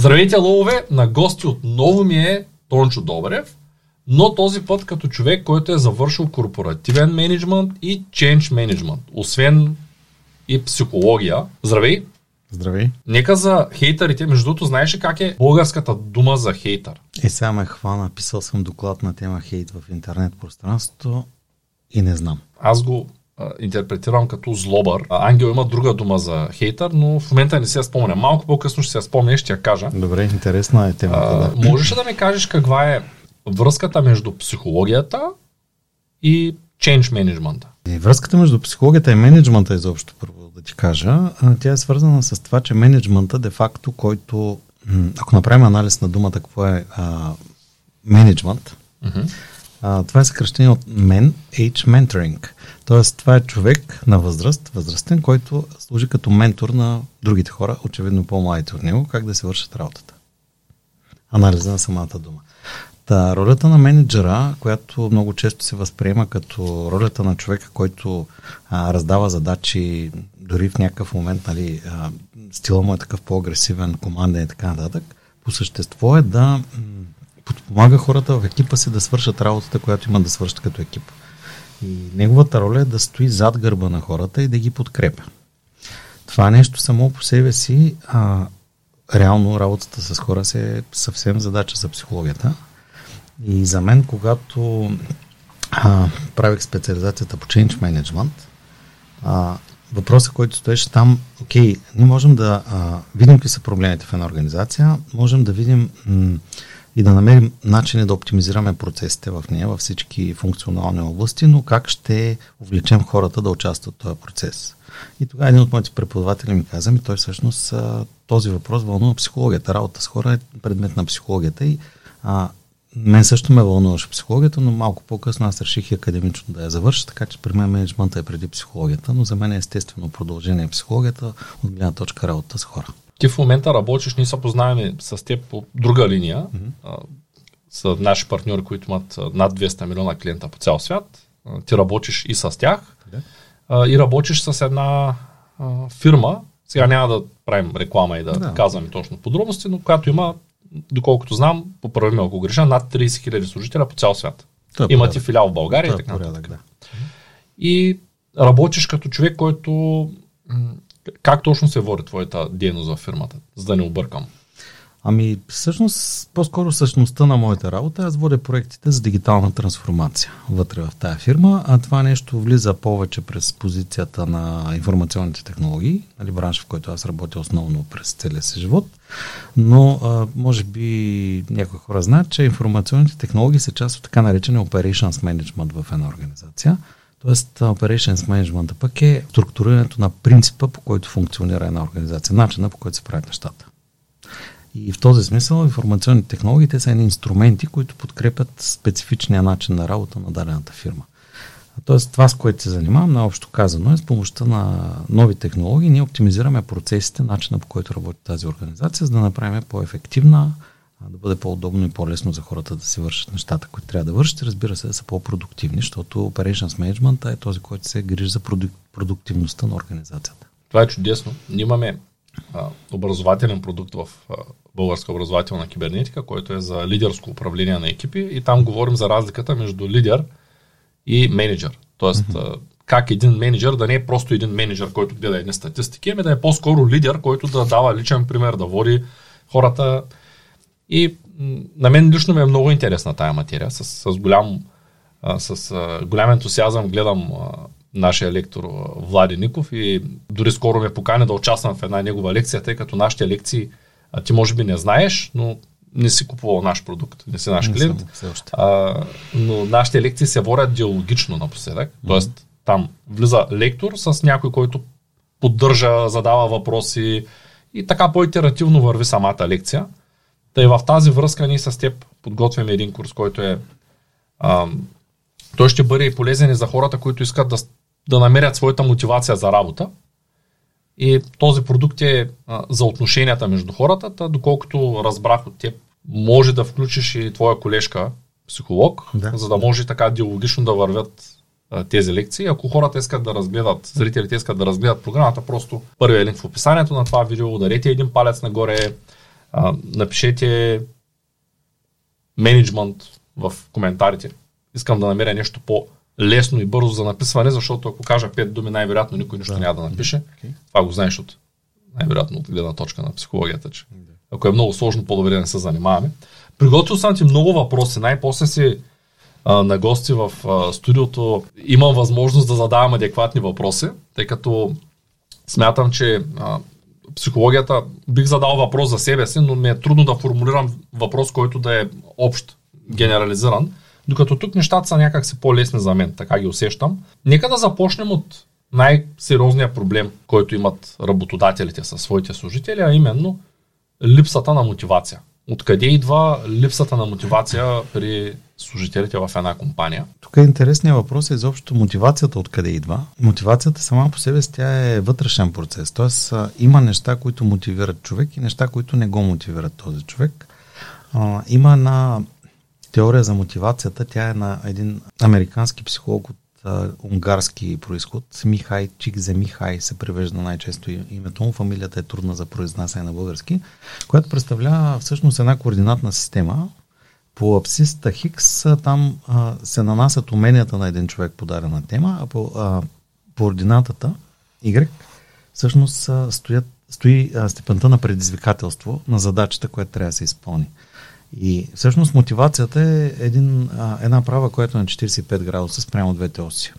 Здравейте, ловове! На гости отново ми е Тончо Добрев, но този път като човек, който е завършил корпоративен менеджмент и change менеджмент, освен и психология. Здравей! Здравей! Нека за хейтерите, между другото, знаеш ли как е българската дума за хейтър? Е, сега ме хвана, писал съм доклад на тема хейт в интернет пространството и не знам. Аз го интерпретирам като злобър. Ангел има друга дума за хейтър, но в момента не се я спомня. Малко по-късно ще се я спомня и ще я кажа. Добре, интересна е темата. Да. можеш ли да ми кажеш каква е връзката между психологията и change менеджмента? И връзката между психологията и менеджмента изобщо първо да ти кажа, тя е свързана с това, че менеджмента де-факто, който, ако направим анализ на думата какво е а, менеджмент, Mm-hmm. А, това е съкръщение от Men Age Mentoring. Тоест, това е човек на възраст, възрастен, който служи като ментор на другите хора, очевидно по-младите от него, как да се вършат работата. Анализа на самата дума. Та, ролята на менеджера, която много често се възприема като ролята на човека, който а, раздава задачи, дори в някакъв момент, нали, а, стила му е такъв по-агресивен, команден и така нататък, по същество е да подпомага хората в екипа си да свършат работата, която има да свършат като екип. И неговата роля е да стои зад гърба на хората и да ги подкрепя. Това нещо само по себе си, а, реално работата с хора се е съвсем задача за психологията. И за мен, когато а, правих специализацията по Change Management, а, въпросът, който стоеше там, окей, ние можем да а, видим какви са проблемите в една организация, можем да видим м- и да намерим начини да оптимизираме процесите в нея, във всички функционални области, но как ще увлечем хората да участват в този процес. И тогава един от моите преподаватели ми каза, ми той всъщност този въпрос вълнува психологията. Работа с хора е предмет на психологията и а, мен също ме вълнуваше психологията, но малко по-късно аз реших и академично да я завърша, така че при мен менеджмента е преди психологията, но за мен е естествено продължение психологията от гледна точка работа с хора. Ти в момента работиш, ние са познаваме с теб по друга линия. Mm-hmm. Са наши партньори, които имат над 200 милиона клиента по цял свят. Ти работиш и с тях. А, И работиш с една фирма. Сега няма да правим реклама и да, Да. казваме точно подробности, но която има, доколкото знам, поправи ме ако греша, над 30 хиляди служителя по цял свят. Е Имат и филиал в България и е така нататък. порядък, да. И работиш като човек, който... Как точно се води твоята дейност в фирмата, за да не объркам? Ами, всъщност, по-скоро същността на моята работа, аз водя проектите за дигитална трансформация вътре в тая фирма, а това нещо влиза повече през позицията на информационните технологии, нали, бранш, в който аз работя основно през целия си живот, но а, може би някои хора знаят, че информационните технологии са част от така наречения Operations Management в една организация. Тоест, Operations Management пък е структурирането на принципа, по който функционира една организация, начина по който се правят нещата. И в този смисъл информационните технологии те са едни инструменти, които подкрепят специфичния начин на работа на дадената фирма. Тоест това, с което се занимавам, наобщо казано е с помощта на нови технологии, ние оптимизираме процесите, начина по който работи тази организация, за да направим по-ефективна, да бъде по-удобно и по-лесно за хората да си вършат нещата, които трябва да вършат разбира се да са по-продуктивни, защото Operations Management е този, който се грижи за продук- продуктивността на организацията. Това е чудесно. Ние имаме а, образователен продукт в а, българска образователна кибернетика, който е за лидерско управление на екипи и там говорим за разликата между лидер и менеджер. Тоест, а, как един менеджер да не е просто един менеджер, който гледа едни статистики, ами да е по-скоро лидер, който да дава личен пример, да води хората. И на мен лично ми е много интересна тая материя. С, с голям с голям ентусиазъм гледам нашия лектор Влади Ников и дори скоро ме покани да участвам в една негова лекция, тъй като нашите лекции ти може би не знаеш, но не си купувал наш продукт, не си наш Не клиент. съм. А, но нашите лекции се водят диалогично напоследък. Тоест, там влиза лектор с някой, който поддържа, задава въпроси и така по-итеративно върви самата лекция. Та и в тази връзка ние с теб подготвяме един курс, който е ам, той ще бъде и полезен и за хората, които искат да, да намерят своята мотивация за работа. И този продукт е а, за отношенията между хората, та, доколкото разбрах от теб, може да включиш и твоя колежка, психолог, Да. за да може така диалогично да вървят а, тези лекции. Ако хората искат да разгледат, зрителите искат да разгледат програмата, просто първият линк в описанието на това видео, ударете един палец нагоре, А, напишете менеджмент в коментарите. Искам да намеря нещо по-лесно и бързо за написване, защото ако кажа пет думи, най-вероятно никой нищо да. няма да напише. Okay. Това го знаеш от най-вероятно от гледна точка на психологията, че ако е много сложно, по-добре да не се занимаваме. Приготвил съм ти много въпроси. Най-после си а, на гости в а, студиото имам възможност да задавам адекватни въпроси, тъй като смятам, че а, психологията бих задал въпрос за себе си, но ми е трудно да формулирам въпрос, който да е общ, генерализиран. Докато тук нещата са някак си по-лесни за мен, така ги усещам. Нека да започнем от най-сериозния проблем, който имат работодателите със своите служители, а именно липсата на мотивация. Откъде идва липсата на мотивация при служителите в една компания? Тук е интересният въпрос е изобщо мотивацията откъде идва. Мотивацията сама по себе си тя е вътрешен процес. Тоест има неща, които мотивират човек и неща, които не го мотивират този човек. Има една теория за мотивацията. Тя е на един американски психолог от а, унгарски происход. Михай Чикзе Михай се превежда най-често името му. Фамилията е трудна за произнасяне на български, която представлява всъщност една координатна система. По абсиста Хикс там а, се нанасят уменията на един човек по дадена тема, а по, а, по Y всъщност а, стоят, стои а, степента на предизвикателство на задачата, която трябва да се изпълни. И всъщност мотивацията е един, а, една права, която е на 45 градуса спрямо двете оси.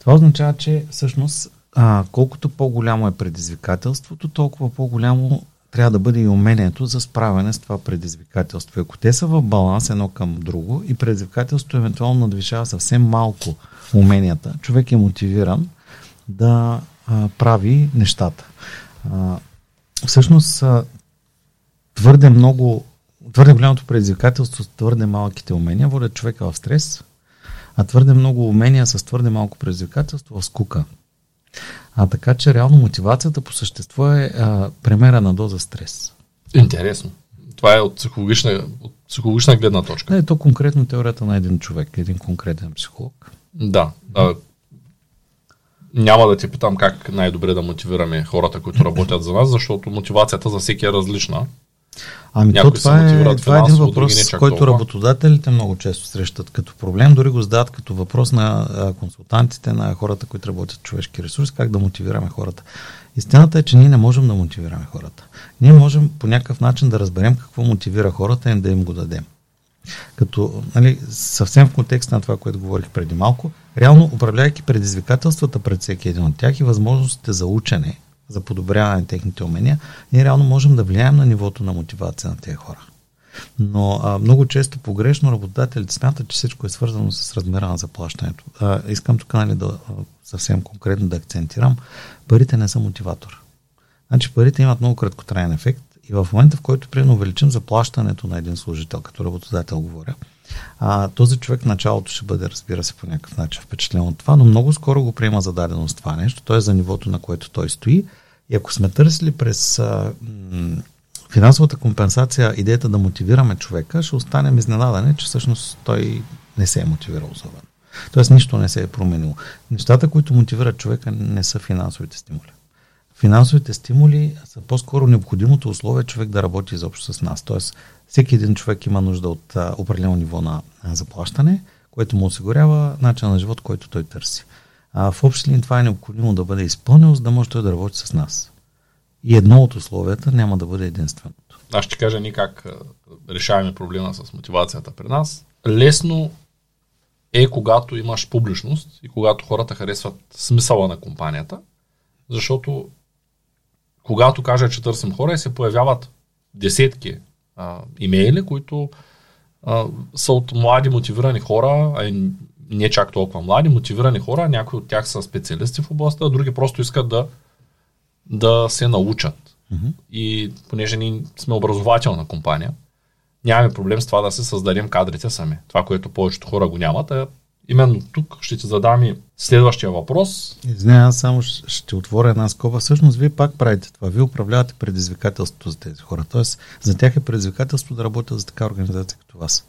Това означава, че всъщност а, колкото по-голямо е предизвикателството, толкова по-голямо трябва да бъде и умението за справяне с това предизвикателство. Ако те са в баланс едно към друго и предизвикателството евентуално надвишава съвсем малко уменията, човек е мотивиран да а, прави нещата. А, всъщност, а, твърде много твърде голямото предизвикателство с твърде малките умения водят човека в стрес, а твърде много умения с твърде малко предизвикателство в скука. А така че реално мотивацията по същество е а, премерена доза стрес. Интересно. Това е от психологична, от психологична гледна точка. Не, то конкретно теорията на един човек, един конкретен психолог. Да. А, няма да ти питам как най-добре да мотивираме хората, които работят за нас, защото мотивацията за всеки е различна. Ами то това, е, това е един въпрос, който толкова. работодателите много често срещат като проблем, дори го задават като въпрос на консултантите, на хората, които работят човешки ресурс, как да мотивираме хората. Истината е, че ние не можем да мотивираме хората. Ние можем по някакъв начин да разберем какво мотивира хората и да им го дадем. Като нали, съвсем в контекст на това, което говорих преди малко, реално управлявайки предизвикателствата пред всеки един от тях и възможностите за учене, за подобряване на техните умения, ние реално можем да влияем на нивото на мотивация на тези хора. Но а, много често погрешно работодателите смятат, че всичко е свързано с размера на заплащането. А, искам тук нали, да съвсем конкретно да акцентирам. Парите не са мотиватор. Значи парите имат много краткотраен ефект и в момента, в който примерно увеличим заплащането на един служител, като работодател говоря, а, този човек в началото ще бъде, разбира се, по някакъв начин впечатлен от това, но много скоро го приема за даденост това нещо, т.е. за нивото, на което той стои. И ако сме търсили през а, м- финансовата компенсация идеята да мотивираме човека, ще останем изненадани, че всъщност той не се е мотивирал особено. Тоест нищо не се е променило. Нещата, които мотивират човека, не са финансовите стимули. Финансовите стимули са по-скоро необходимото условие човек да работи изобщо с нас. Тоест, всеки един човек има нужда от а, определено ниво на а, заплащане, което му осигурява начин на живот, който той търси. А, в общи линии това е необходимо да бъде изпълнено, за да може той да работи с нас. И едно от условията няма да бъде единственото. Аз ще кажа ни как решаваме проблема с мотивацията при нас. Лесно е когато имаш публичност и когато хората харесват смисъла на компанията, защото когато кажа, че търсим хора и се появяват десетки а, имейли, които а, са от млади мотивирани хора, а не чак толкова млади, мотивирани хора, някои от тях са специалисти в областта, а други просто искат да, да се научат. Mm-hmm. И понеже ние сме образователна компания, нямаме проблем с това да се създадем кадрите сами. Това, което повечето хора го нямат, е именно тук ще ти задам и следващия въпрос. Извинявай, аз само ще отворя една скоба. Всъщност, вие пак правите това. Вие управлявате предизвикателството за тези хора. Тоест, за тях е предизвикателство да работят за така организация като вас.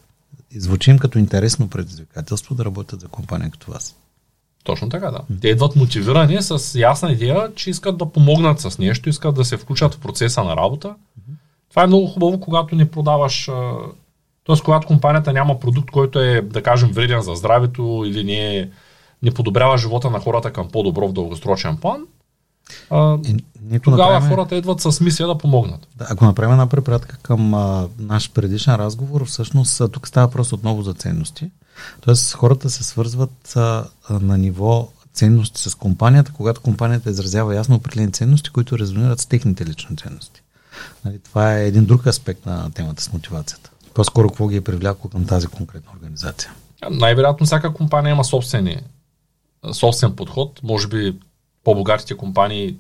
И звучим като интересно предизвикателство да работят за компания като вас. Точно така, да. Те идват мотивирани с ясна идея, че искат да помогнат с нещо, искат да се включат в процеса на работа. Това е много хубаво, когато не продаваш, т.е. когато компанията няма продукт, който е, да кажем, вреден за здравето или не, е, не подобрява живота на хората към по-добро в дългосрочен план, а, и, тогава направим, хората идват с мисия да помогнат. Да, ако направим една препратка към а, наш предишен разговор, всъщност тук става просто отново за ценности. Тоест хората се свързват а, а, на ниво ценности с компанията, когато компанията изразява ясно определени ценности, които резонират с техните лични ценности. Нали, това е един друг аспект на темата с мотивацията. По-скоро какво ги е привлякло към тази конкретна организация? Най-вероятно всяка компания има собствени, собствен подход. Може би по-богатите компании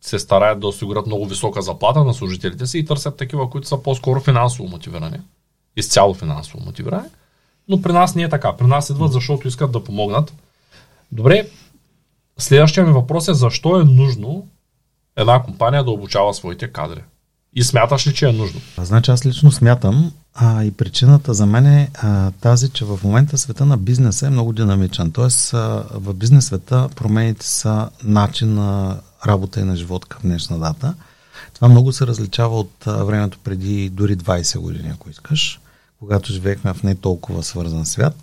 се стараят да осигурят много висока заплата на служителите си и търсят такива, които са по-скоро финансово мотивирани. Изцяло финансово мотивирани. Но при нас не е така. При нас идват, защото искат да помогнат. Добре, следващия ми въпрос е защо е нужно една компания да обучава своите кадри? И смяташ ли, че е нужно? Значи аз лично смятам, а и причината за мен е а, тази, че в момента света на бизнеса е много динамичен. Тоест а, в бизнес света промените са начин на работа и на живот към днешна дата. Това много се различава от а, времето преди дори 20 години, ако искаш, когато живеехме в не толкова свързан свят.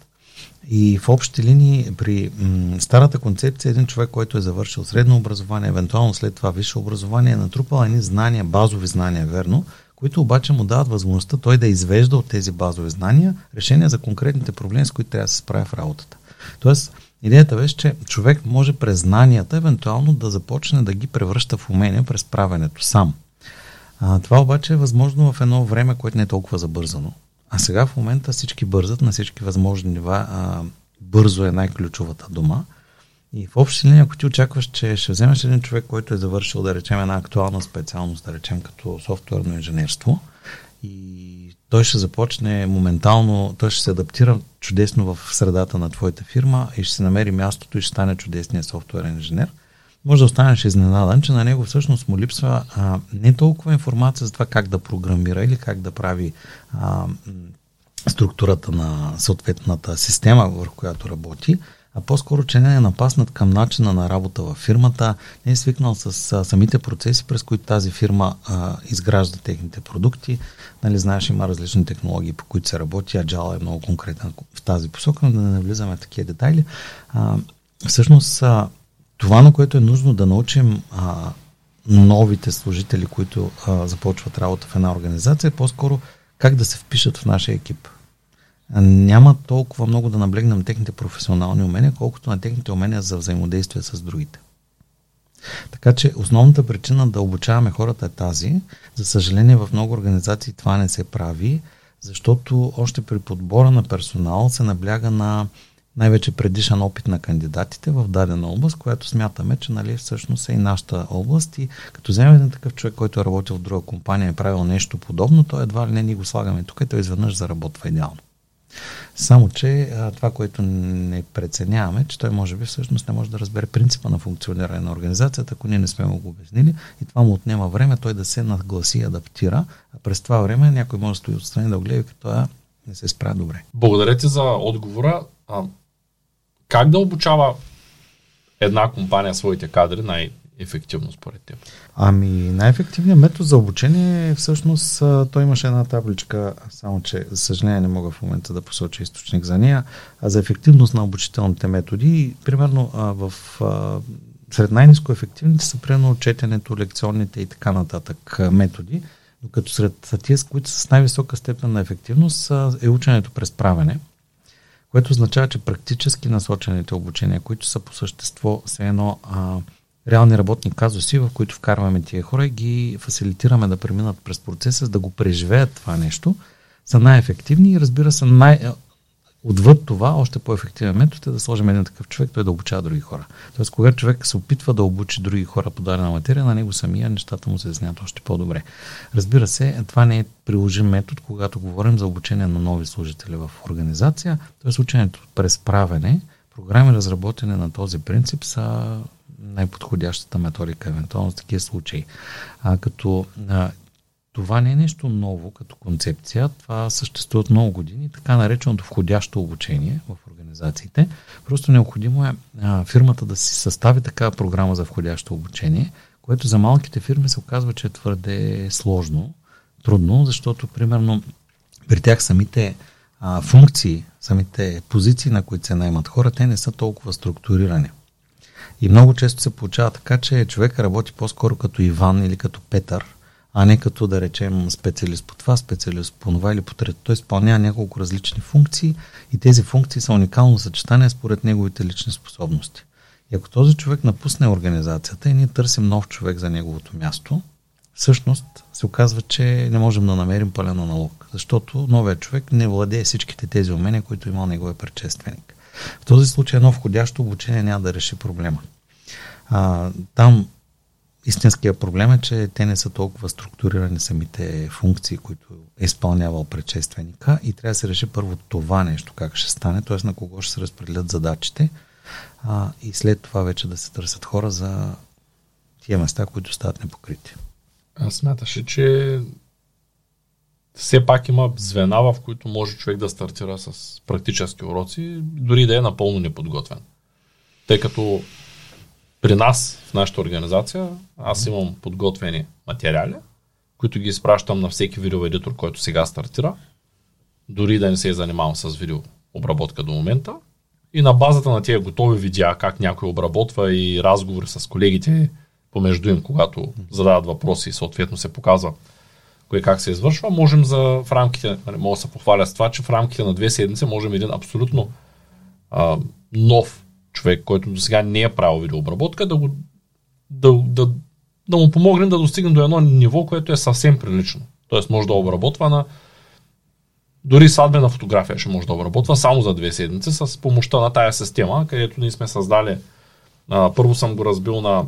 И в общи линии при м- старата концепция един човек, който е завършил средно образование, евентуално след това висше образование, е натрупал едни знания, базови знания, верно, които обаче му дават възможността той да извежда от тези базови знания решения за конкретните проблеми, с които трябва да се справя в работата. Тоест, идеята беше, че човек може през знанията евентуално да започне да ги превръща в умения през правенето сам. А, това обаче е възможно в едно време, което не е толкова забързано. А сега в момента всички бързат на всички възможни нива. А, бързо е най-ключовата дума. И в общи линии, ако ти очакваш, че ще вземеш един човек, който е завършил, да речем, една актуална специалност, да речем, като софтуерно инженерство, и той ще започне моментално, той ще се адаптира чудесно в средата на твоята фирма и ще се намери мястото и ще стане чудесният софтуерен инженер, може да останеш изненадан, че на него всъщност му липсва а, не толкова информация за това как да програмира или как да прави а, структурата на съответната система, върху която работи, а по-скоро, че не е напаснат към начина на работа във фирмата, не е свикнал с а, самите процеси, през които тази фирма а, изгражда техните продукти. Нали, знаеш, има различни технологии, по които се работи. Agile е много конкретен в тази посока, но да не навлизаме в такива детайли. А, всъщност, а, това, на което е нужно да научим а, новите служители, които а, започват работа в една организация, е по-скоро как да се впишат в нашия екип няма толкова много да наблегнем на техните професионални умения, колкото на техните умения за взаимодействие с другите. Така че основната причина да обучаваме хората е тази. За съжаление в много организации това не се прави, защото още при подбора на персонал се набляга на най-вече предишен опит на кандидатите в дадена област, която смятаме, че нали, всъщност е и нашата област. И като вземем един такъв човек, който е работил в друга компания и е правил нещо подобно, то едва ли не ни го слагаме тук и той изведнъж заработва идеално. Само, че а, това, което не преценяваме, че той може би всъщност не може да разбере принципа на функциониране на организацията, ако ние не сме му го обяснили и това му отнема време той да се нагласи и адаптира, а през това време някой може да стои отстрани да го гледа, като не се справя добре. Благодаря ти за отговора. Как да обучава една компания своите кадри най- ефективно според теб? Ами, най-ефективният метод за обучение е всъщност, той имаше една табличка, само че, за съжаление, не мога в момента да посоча източник за нея, а за ефективност на обучителните методи. Примерно, в сред най-низко ефективните са примерно четенето, лекционните и така нататък методи, докато сред тия, които са с най-висока степен на ефективност, е ученето през правене, което означава, че практически насочените обучения, които са по същество все едно а, реални работни казуси, в които вкарваме тия хора и ги фасилитираме да преминат през процеса, да го преживеят това нещо, са най-ефективни и разбира се, най- отвъд това, още по-ефективен метод е да сложим един такъв човек, той да обучава други хора. Тоест, когато човек се опитва да обучи други хора по дадена материя, на него самия нещата му се изяснят още по-добре. Разбира се, това не е приложим метод, когато говорим за обучение на нови служители в организация. Тоест, ученето през правене, програми разработени на този принцип са най-подходящата методика, евентуално в такива случаи. А, като а, това не е нещо ново като концепция, това съществува много години, така нареченото входящо обучение в организациите. Просто необходимо е а, фирмата да си състави такава програма за входящо обучение, което за малките фирми се оказва, че е твърде сложно, трудно, защото примерно при тях самите а, функции, самите позиции, на които се наймат хора, те не са толкова структурирани. И много често се получава така, че човек работи по-скоро като Иван или като Петър, а не като да речем специалист по това, специалист по това или по трето. Той изпълнява няколко различни функции и тези функции са уникално съчетание според неговите лични способности. И ако този човек напусне организацията и ние търсим нов човек за неговото място, всъщност се оказва, че не можем да намерим пълен аналог, защото новият човек не владее всичките тези умения, които имал неговия предшественик. В този случай едно входящо обучение няма да реши проблема. А, там истинският проблем е, че те не са толкова структурирани самите функции, които е изпълнявал предшественика и трябва да се реши първо това нещо, как ще стане, т.е. на кого ще се разпределят задачите а, и след това вече да се търсят хора за тия места, които стават непокрити. Аз смяташе, че все пак има звена, в които може човек да стартира с практически уроци, дори да е напълно неподготвен. Тъй като при нас, в нашата организация, аз имам подготвени материали, които ги изпращам на всеки видеоедитор, който сега стартира, дори да не се е занимавам с видеообработка до момента. И на базата на тези готови видеа, как някой обработва и разговори с колегите помежду им, когато задават въпроси и съответно се показва кое как се извършва, можем за в рамките, нали, мога да се похваля с това, че в рамките на две седмици можем един абсолютно а, нов човек, който до сега не е правил видеообработка, да, го, да, да, да му помогнем да достигне до едно ниво, което е съвсем прилично. Тоест може да обработва на дори сватбена фотография ще може да обработва само за две седмици с помощта на тая система, където ние сме създали а, първо съм го разбил на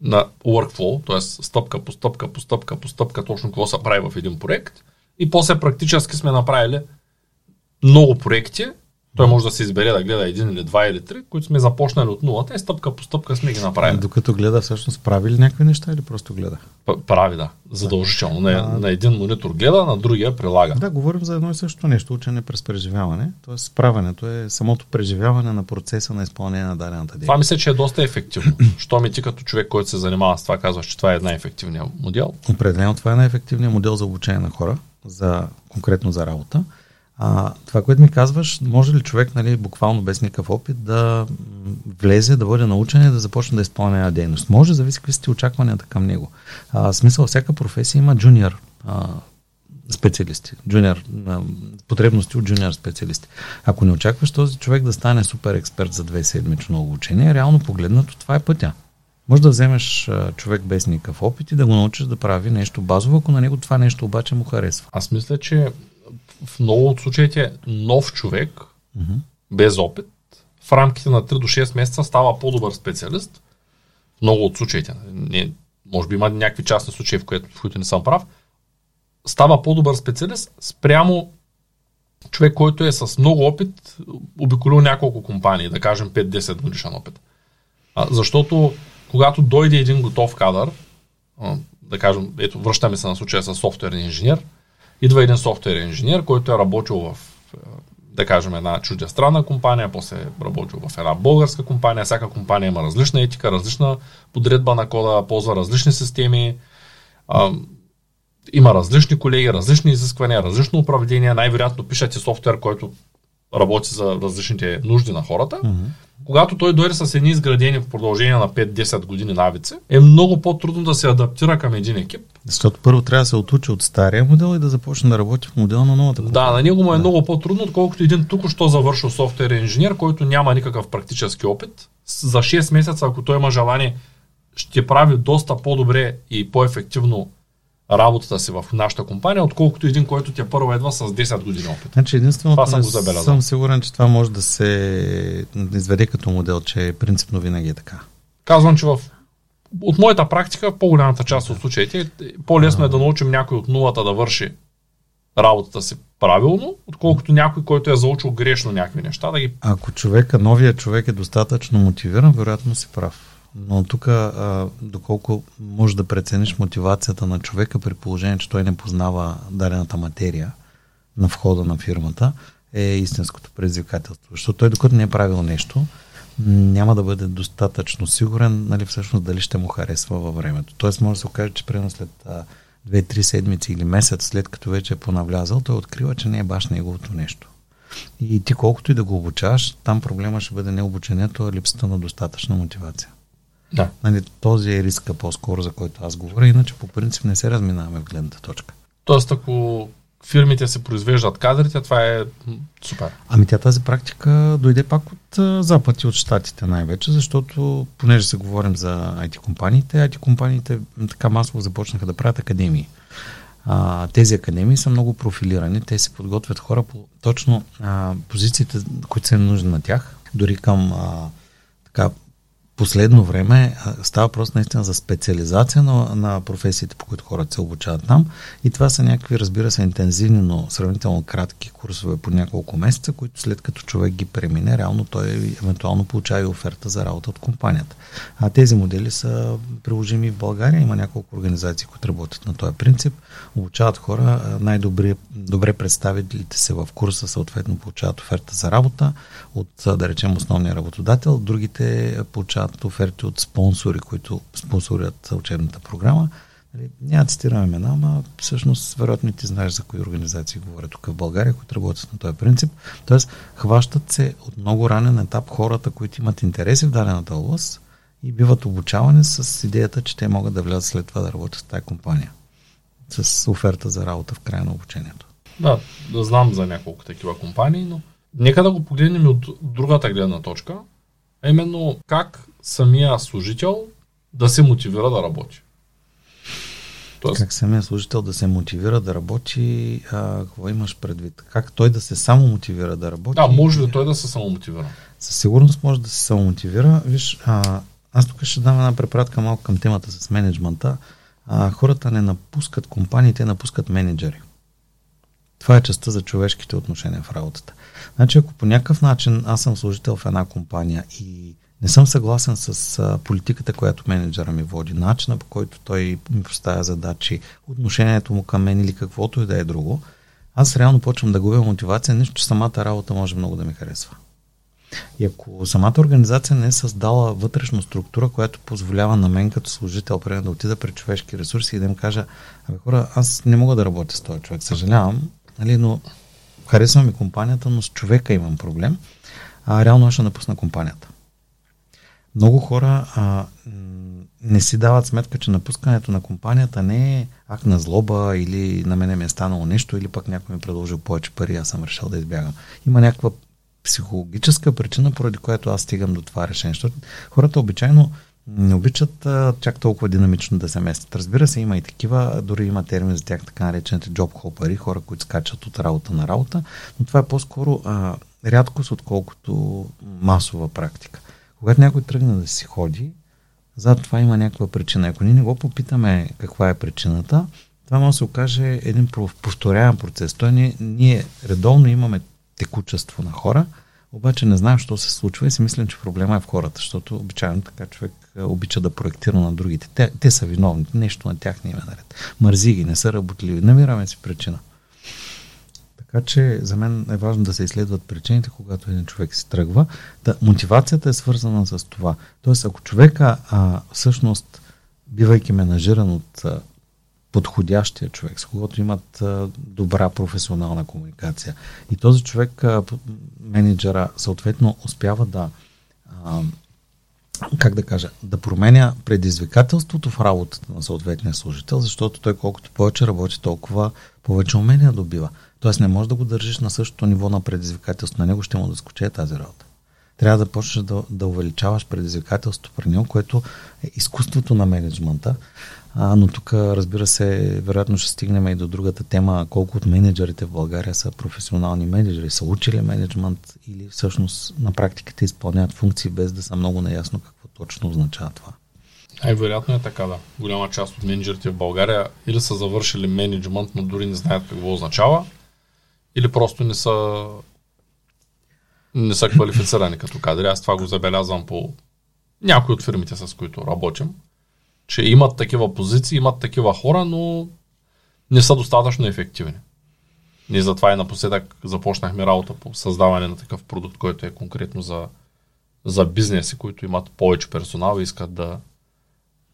на workflow, т.е. стъпка по стъпка по стъпка по стъпка точно какво се прави в един проект и после практически сме направили много проекти, той може да се избере да гледа един или два или три, които сме започнали от нулата и стъпка по стъпка сме ги направили. Докато гледа, всъщност прави ли някакви неща или просто гледа? П- прави, да. Задължително. На, а... на един монитор гледа, на другия прилага. Да, говорим за едно и също нещо, учене през преживяване. Тоест, справянето е самото преживяване на процеса на изпълнение на дадената дейност. Това мисля, че е доста ефективно. Що ми ти като човек, който се занимава с това, казваш, че това е най-ефективният модел? Определено това е най-ефективният модел за обучение на хора, за, конкретно за работа. А, това, което ми казваш, може ли човек, нали, буквално без никакъв опит, да влезе, да бъде научен и да започне да изпълнява дейност? Може, зависи какви сте очакванията към него. А, смисъл, всяка професия има джуниор специалисти, джуниор, потребности от джуниор специалисти. Ако не очакваш този човек да стане супер експерт за две седмично обучение, реално погледнато това е пътя. Може да вземеш човек без никакъв опит и да го научиш да прави нещо базово, ако на него това нещо обаче му харесва. Аз мисля, че в много от случаите нов човек, mm-hmm. без опит, в рамките на 3 до 6 месеца става по-добър специалист. В много от случаите. Не, може би има някакви частни случаи, в, които, в които не съм прав. Става по-добър специалист спрямо човек, който е с много опит, обиколил няколко компании, да кажем 5-10 годишен опит. А, защото когато дойде един готов кадър, да кажем, ето, връщаме се на случая с софтуерен инженер, Идва един софтуер инженер, който е работил в, е, да кажем, една чуждестранна компания, после е работил в една българска компания. Всяка компания има различна етика, различна подредба на кода, ползва различни системи. А, има различни колеги, различни изисквания, различно управление. Най-вероятно пишете софтуер, който работи за различните нужди на хората. Mm-hmm. Когато той дойде с едни изградени в продължение на 5-10 години навици, е много по-трудно да се адаптира към един екип. Защото първо трябва да се отучи от стария модел и да започне да работи в модела на новата компания. Да, на него му е да. много по-трудно, отколкото един тук що завършил софтуерен инженер, който няма никакъв практически опит. За 6 месеца, ако той има желание, ще прави доста по-добре и по-ефективно работата си в нашата компания, отколкото един, който тя първо едва с 10 години опит. Значи единствено това съм, го забелязал. съм сигурен, че това може да се изведе като модел, че принципно винаги е така. Казвам, че в от моята практика, в по-голямата част от случаите, по-лесно е да научим някой от нулата да върши работата си правилно, отколкото някой, който е заучил грешно някакви неща. Да ги... Ако човека, новия човек е достатъчно мотивиран, вероятно си прав. Но тук, доколко можеш да прецениш мотивацията на човека при положение, че той не познава дадената материя на входа на фирмата, е истинското предизвикателство. Защото той, докато не е правил нещо, няма да бъде достатъчно сигурен, нали, всъщност дали ще му харесва във времето. Тоест може да се окаже, че примерно след а, две-три седмици или месец след като вече е понавлязал, той открива, че не е баш неговото нещо. И ти колкото и да го обучаваш, там проблема ще бъде не обучението, а липсата на достатъчна мотивация. Да. Нали, този е риска по-скоро, за който аз говоря, иначе по принцип не се разминаваме в гледната точка. Тоест, ако фирмите се произвеждат кадрите, това е супер. Ами тя тази практика дойде пак от Запад и от Штатите най-вече, защото понеже се говорим за IT компаниите, IT компаниите така масово започнаха да правят академии. А, тези академии са много профилирани, те се подготвят хора по точно а, позициите, които са нужни на тях, дори към а, така последно време става просто наистина за специализация на, на професиите, по които хората се обучават там. И това са някакви, разбира се, интензивни, но сравнително кратки курсове по няколко месеца, които след като човек ги премине, реално той евентуално получава и оферта за работа от компанията. А тези модели са приложими в България. Има няколко организации, които работят на този принцип. Обучават хора, най-добре добре представителите се в курса съответно получават оферта за работа от, да речем, основния работодател. Другите получават оферти от спонсори, които спонсорят учебната програма. Нали, няма да цитирам имена, ама всъщност вероятно ти знаеш за кои организации говоря тук в България, които работят на този принцип. Тоест, хващат се от много ранен етап хората, които имат интереси в дадената област и биват обучавани с идеята, че те могат да влязат след това да работят в тази компания. С оферта за работа в края на обучението. Да, да знам за няколко такива компании, но нека да го погледнем от другата гледна точка, а именно как самия служител да се мотивира да работи. Тоест... Как самия служител да се мотивира да работи, а, какво имаш предвид? Как той да се само мотивира да работи? Да, може ли той да се само мотивира? Със сигурност може да се само мотивира. Виж, а, аз тук ще дам една препратка малко към темата с менеджмента. А, хората не напускат компаниите, напускат менеджери. Това е частта за човешките отношения в работата. Значи, ако по някакъв начин аз съм служител в една компания и не съм съгласен с а, политиката, която менеджера ми води, начина по който той ми поставя задачи, отношението му към мен или каквото и да е друго, аз реално почвам да губя мотивация, нещо, че самата работа може много да ми харесва. И ако самата организация не е създала вътрешна структура, която позволява на мен като служител, примерно да отида пред човешки ресурси и да им кажа, абе хора, аз не мога да работя с този човек, съжалявам, нали, но харесвам ми компанията, но с човека имам проблем, а реално ще напусна компанията. Много хора а, не си дават сметка, че напускането на компанията не е акт на злоба или на мене ми е станало нещо, или пък някой ми е предложил повече пари, аз съм решил да избягам. Има някаква психологическа причина, поради която аз стигам до това решение. Защото хората обичайно не обичат а, чак толкова динамично да се местят. Разбира се, има и такива, дори има термин за тях, така наречените джоб хопари, хора, които скачат от работа на работа, но това е по-скоро а, рядкост, отколкото масова практика. Когато някой тръгне да си ходи, зад това има някаква причина. Ако ние не го попитаме каква е причината, това може да се окаже един повторяем процес. Той ние, ние редовно имаме текучество на хора, обаче не знаем, що се случва и си мислим, че проблема е в хората, защото обичайно така човек обича да проектира на другите. Те, те са виновни, нещо на тях не има наред. Мързи ги, не са работливи. Намираме си причина. Така че за мен е важно да се изследват причините, когато един човек си тръгва. Да, мотивацията е свързана с това. Тоест, ако човека а, всъщност, бивайки менажиран от а, подходящия човек, с когото имат добра професионална комуникация, и този човек, менеджера, съответно успява да как да кажа, да променя предизвикателството в работата на съответния служител, защото той колкото повече работи, толкова повече умения добива. Тоест не можеш да го държиш на същото ниво на предизвикателство. На него ще му да скоче тази работа. Трябва да почнеш да, да увеличаваш предизвикателството при него, което е изкуството на менеджмента. А, но тук, разбира се, вероятно ще стигнем и до другата тема, колко от менеджерите в България са професионални менеджери, са учили менеджмент или всъщност на практиката изпълняват функции без да са много наясно какво точно означава това. Най-вероятно е така, да. Голяма част от менеджерите в България или са завършили менеджмент, но дори не знаят какво означава, или просто не са не са квалифицирани като кадри. Аз това го забелязвам по някои от фирмите, с които работим, че имат такива позиции, имат такива хора, но не са достатъчно ефективни. Ние затова и напоследък започнахме работа по създаване на такъв продукт, който е конкретно за, за бизнеси, които имат повече персонал и искат да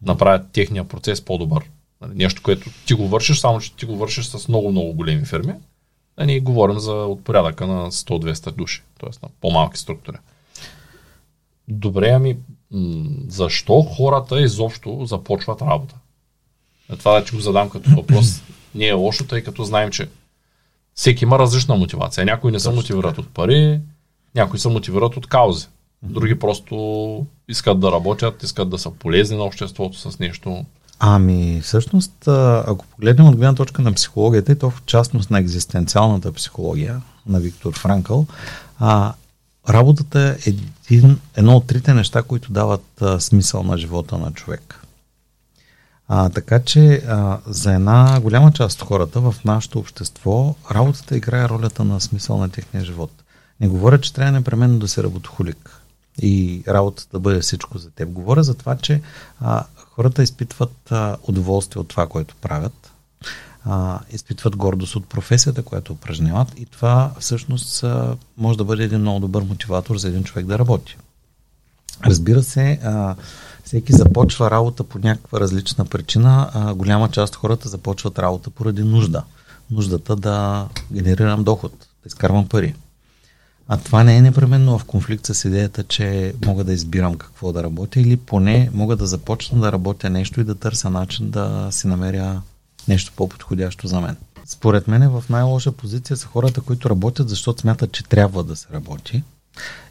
направят техния процес по-добър Нали, нещо, което ти го вършиш, само че ти го вършиш с много-много големи фирми. А ние говорим за от порядъка на 100-200 души, т.е. на по-малки структури. Добре, ами защо хората изобщо започват работа? Е, това да ти го задам като въпрос не е лошо, тъй като знаем, че всеки има различна мотивация. Някои не се мотивират от пари, някои се мотивират от каузи. Други просто искат да работят, искат да са полезни на обществото с нещо. Ами, всъщност, ако погледнем от гледна точка на психологията, и то в частност на екзистенциалната психология на Виктор Франкъл, а, работата е едно от трите неща, които дават а, смисъл на живота на човек. А, така че а, за една голяма част от хората в нашето общество работата играе ролята на смисъл на техния живот. Не говоря, че трябва непременно да се работохолик и работата да бъде всичко за теб. Говоря за това, че а, хората изпитват а, удоволствие от това, което правят, а, изпитват гордост от професията, която упражняват и това всъщност а, може да бъде един много добър мотиватор за един човек да работи. Разбира се, а, всеки започва работа по някаква различна причина. А, голяма част от хората започват работа поради нужда. Нуждата да генерирам доход, да изкарвам пари. А това не е непременно в конфликт с идеята, че мога да избирам какво да работя или поне мога да започна да работя нещо и да търся начин да си намеря нещо по-подходящо за мен. Според мен в най-лоша позиция са хората, които работят, защото смятат, че трябва да се работи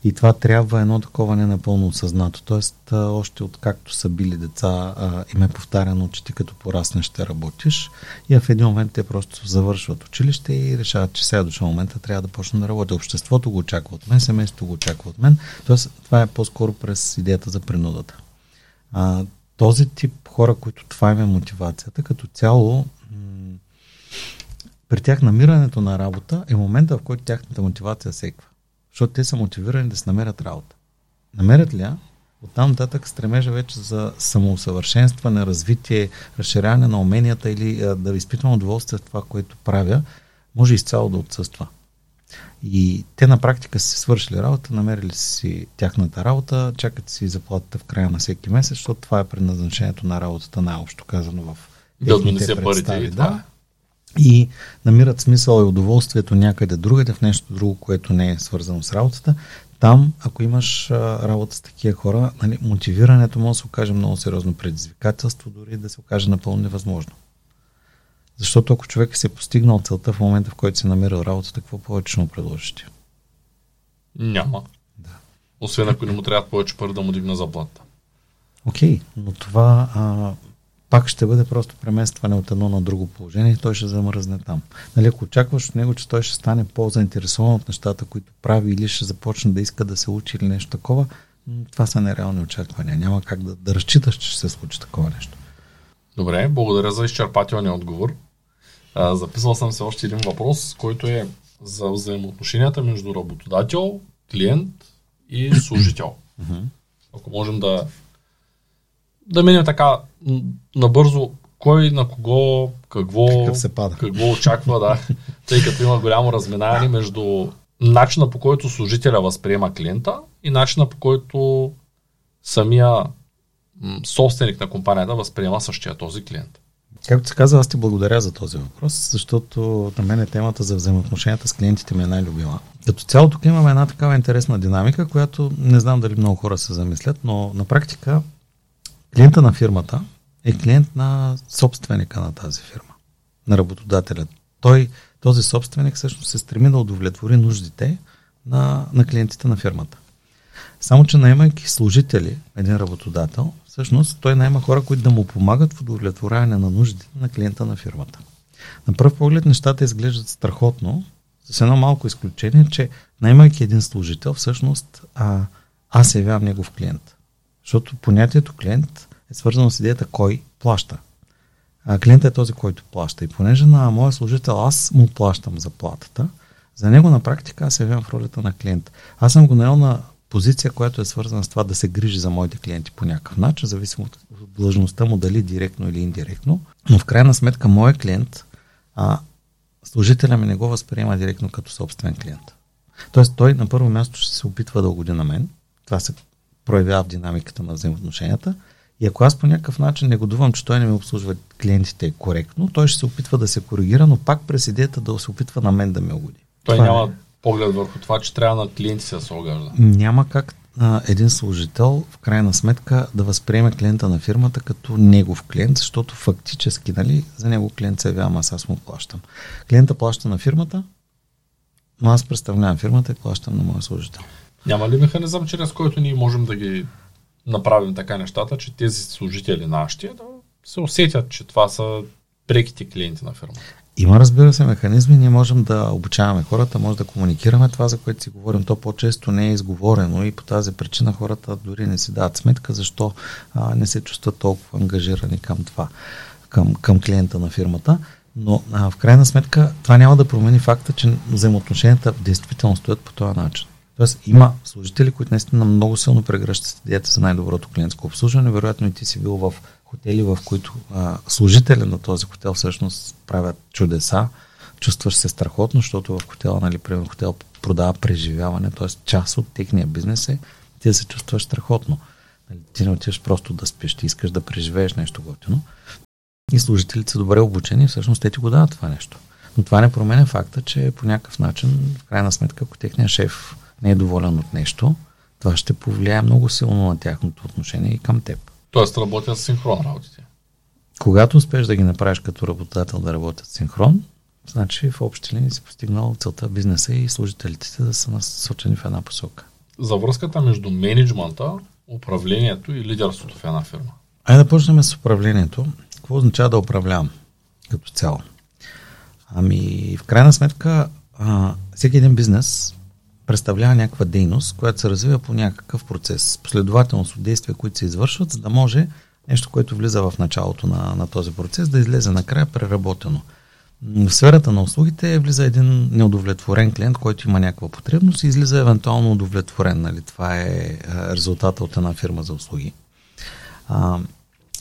и това трябва едно такова не напълно осъзнато. Тоест, още откакто са били деца, им е повтаряно, че ти като пораснеш ще работиш и в един момент те просто завършват училище и решават, че сега дошъл момента трябва да почна да работя. Обществото го очаква от мен, семейството го очаква от мен. Тоест, това е по-скоро през идеята за принудата. Този тип хора, които това им е мотивацията, като цяло при тях намирането на работа е момента, в който тяхната мотивация секва. Защото те са мотивирани да се намерят работа. Намерят ли я? Оттам нататък стремежа вече за самоусъвършенстване, развитие, разширяване на уменията или да изпитвам удоволствие в това, което правя, може изцяло да отсъства. И те на практика си свършили работа, намерили си тяхната работа, чакат си заплатата в края на всеки месец, защото това е предназначението на работата, най-общо казано в да донесе парите и да. и намират смисъл и удоволствието някъде другаде, в нещо друго, което не е свързано с работата, там, ако имаш а, работа с такива хора, нали, мотивирането може да се окаже много сериозно предизвикателство, дори да се окаже напълно невъзможно. Защото ако човек се е постигнал целта в момента, в който се намира работата, какво повече му предложиш ти? Няма. Да. Освен ако не му трябва повече пари да му дигна заплата. Окей, okay, но това а, пак ще бъде просто преместване от едно на друго положение и той ще замръзне там. Нали, ако очакваш от него, че той ще стане по-заинтересован от нещата, които прави или ще започне да иска да се учи или нещо такова, това са нереални очаквания. Няма как да, да разчиташ, че ще се случи такова нещо. Добре, благодаря за изчерпателния отговор. А, записал съм се още един въпрос, който е за взаимоотношенията между работодател, клиент и служител. Ако можем да да минем така набързо кой на кого, какво, какво очаква, да, тъй като има голямо разминаване между начина по който служителя възприема клиента и начина по който самия собственик на компанията възприема същия този клиент. Както се казва, аз ти благодаря за този въпрос, защото на мен е темата за взаимоотношенията с клиентите ми е най-любима. Като цяло тук имаме една такава интересна динамика, която не знам дали много хора се замислят, но на практика Клиента на фирмата е клиент на собственика на тази фирма, на работодателя. Той, този собственик всъщност се стреми да удовлетвори нуждите на, на клиентите на фирмата. Само, че наймайки служители, един работодател, всъщност той найма хора, които да му помагат в удовлетворяване на нуждите на клиента на фирмата. На пръв поглед нещата изглеждат страхотно, с едно малко изключение, че наймайки един служител, всъщност а, аз явявам негов клиент. Защото понятието клиент е свързано с идеята кой плаща. А клиентът е този, който плаща. И понеже на моя служител аз му плащам заплатата, за него на практика аз се явявам в ролята на клиент. Аз съм го наел на позиция, която е свързана с това да се грижи за моите клиенти по някакъв начин, зависимо от длъжността му, дали директно или индиректно. Но в крайна сметка, моят клиент, а, служителя ми не го възприема директно като собствен клиент. Тоест, той на първо място ще се опитва да угоди на мен. Това се проявява в динамиката на взаимоотношенията. И ако аз по някакъв начин негодувам, че той не ми обслужва клиентите коректно, той ще се опитва да се коригира, но пак през идеята да се опитва на мен да ме угоди. Той това няма е. Поглед върху това, че трябва на клиенти да се огажда. Няма как а, един служител в крайна сметка да възприеме клиента на фирмата като негов клиент, защото фактически нали, за него клиент се явява, аз аз му плащам. Клиента плаща на фирмата, но аз представлявам фирмата и плащам на моя служител. Няма ли механизъм, чрез който ние можем да ги направим така нещата, че тези служители нашите да се усетят, че това са преките клиенти на фирмата? Има, разбира се, механизми. Ние можем да обучаваме хората, може да комуникираме това, за което си говорим. То по-често не е изговорено и по тази причина хората дори не си дадат сметка, защо а, не се чувстват толкова ангажирани към това, към, към клиента на фирмата. Но а, в крайна сметка това няма да промени факта, че взаимоотношенията действително стоят по този начин. Тоест има служители, които наистина много силно прегръщат идеята за най-доброто клиентско обслужване. Вероятно и ти си бил в хотели, в които а, служители на този хотел всъщност правят чудеса. Чувстваш се страхотно, защото в хотела, нали, примерно хотел продава преживяване, т.е. част от техния бизнес е ти се чувстваш страхотно. Нали, ти не отиваш просто да спиш, ти искаш да преживееш нещо готино. И служителите са добре обучени, всъщност те ти го дават това нещо. Но това не променя факта, че по някакъв начин, в крайна сметка, ако техният шеф не е доволен от нещо, това ще повлияе много силно на тяхното отношение и към теб. Тоест работят синхрон работите. Когато успеш да ги направиш като работодател да работят синхрон, значи в общи линии си постигнал целта бизнеса и служителите да са насочени в една посока. За връзката между менеджмента, управлението и лидерството в една фирма. Айде да почнем с управлението. Какво означава да управлявам като цяло? Ами, в крайна сметка, а, всеки един бизнес представлява някаква дейност, която се развива по някакъв процес, последователност от действия, които се извършват, за да може нещо, което влиза в началото на, на този процес, да излезе накрая преработено. В сферата на услугите влиза един неудовлетворен клиент, който има някаква потребност и излиза евентуално удовлетворен. Нали? Това е резултата от една фирма за услуги. А,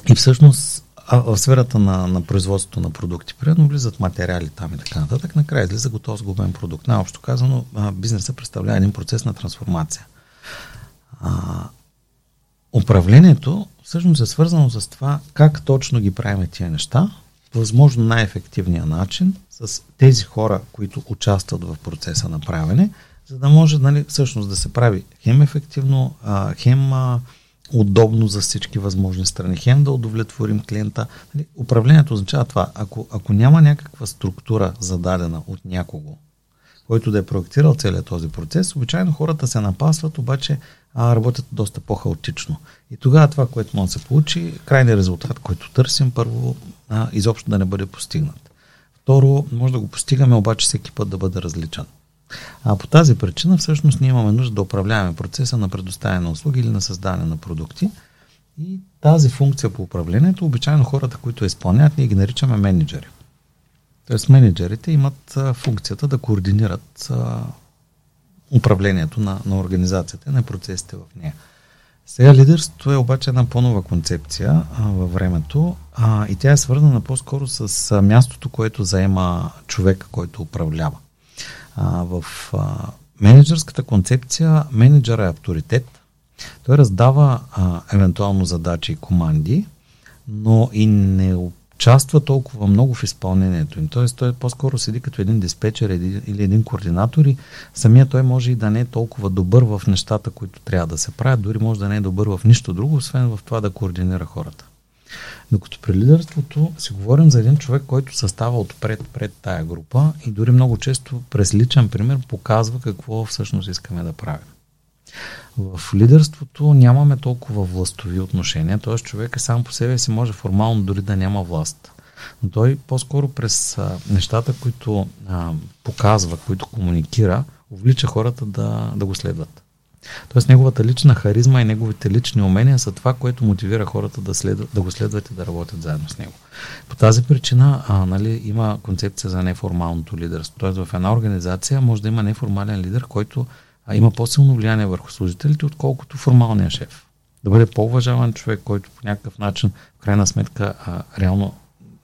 и всъщност а в сферата на, на производството на продукти, примерно влизат материали там и така нататък, накрая излиза готов сгубен продукт. Най-общо казано, бизнесът представлява един процес на трансформация. А, управлението всъщност е свързано с това как точно ги правим тия неща, възможно най-ефективния начин с тези хора, които участват в процеса на правене, за да може нали, всъщност да се прави хем ефективно, а, хем а, удобно за всички възможни страни. Хем да удовлетворим клиента. Нали, управлението означава това. Ако, ако няма някаква структура зададена от някого, който да е проектирал целият този процес, обичайно хората се напасват, обаче а, работят доста по-хаотично. И тогава това, което може да се получи, крайният резултат, който търсим, първо, а, изобщо да не бъде постигнат. Второ, може да го постигаме, обаче всеки път да бъде различен. А по тази причина всъщност ние имаме нужда да управляваме процеса на предоставяне на услуги или на създаване на продукти. И тази функция по управлението, обичайно хората, които изпълняват, ние ги наричаме менеджери. Тоест менеджерите имат функцията да координират управлението на, на организацията, на процесите в нея. Сега лидерството е обаче една по-нова концепция а, във времето а, и тя е свързана по-скоро с а, мястото, което заема човека, който управлява. А, в а, менеджерската концепция менеджера е авторитет. Той раздава а, евентуално задачи и команди, но и не участва толкова много в изпълнението им. Тоест той по-скоро седи като един диспетчер или един координатор и самия той може и да не е толкова добър в нещата, които трябва да се правят, дори може да не е добър в нищо друго, освен в това да координира хората. Докато при лидерството си говорим за един човек, който състава отпред пред тая група и дори много често през личен пример показва какво всъщност искаме да правим. В лидерството нямаме толкова властови отношения, т.е. човек е сам по себе си може формално дори да няма власт. Но той по-скоро през а, нещата, които а, показва, които комуникира, увлича хората да, да го следват. Тоест неговата лична харизма и неговите лични умения са това, което мотивира хората да, следва, да го следват и да работят заедно с него. По тази причина а, нали, има концепция за неформалното лидерство. Тоест в една организация може да има неформален лидер, който а, има по-силно влияние върху служителите, отколкото формалния шеф. Да бъде по-уважаван човек, който по някакъв начин, в крайна сметка, а, реално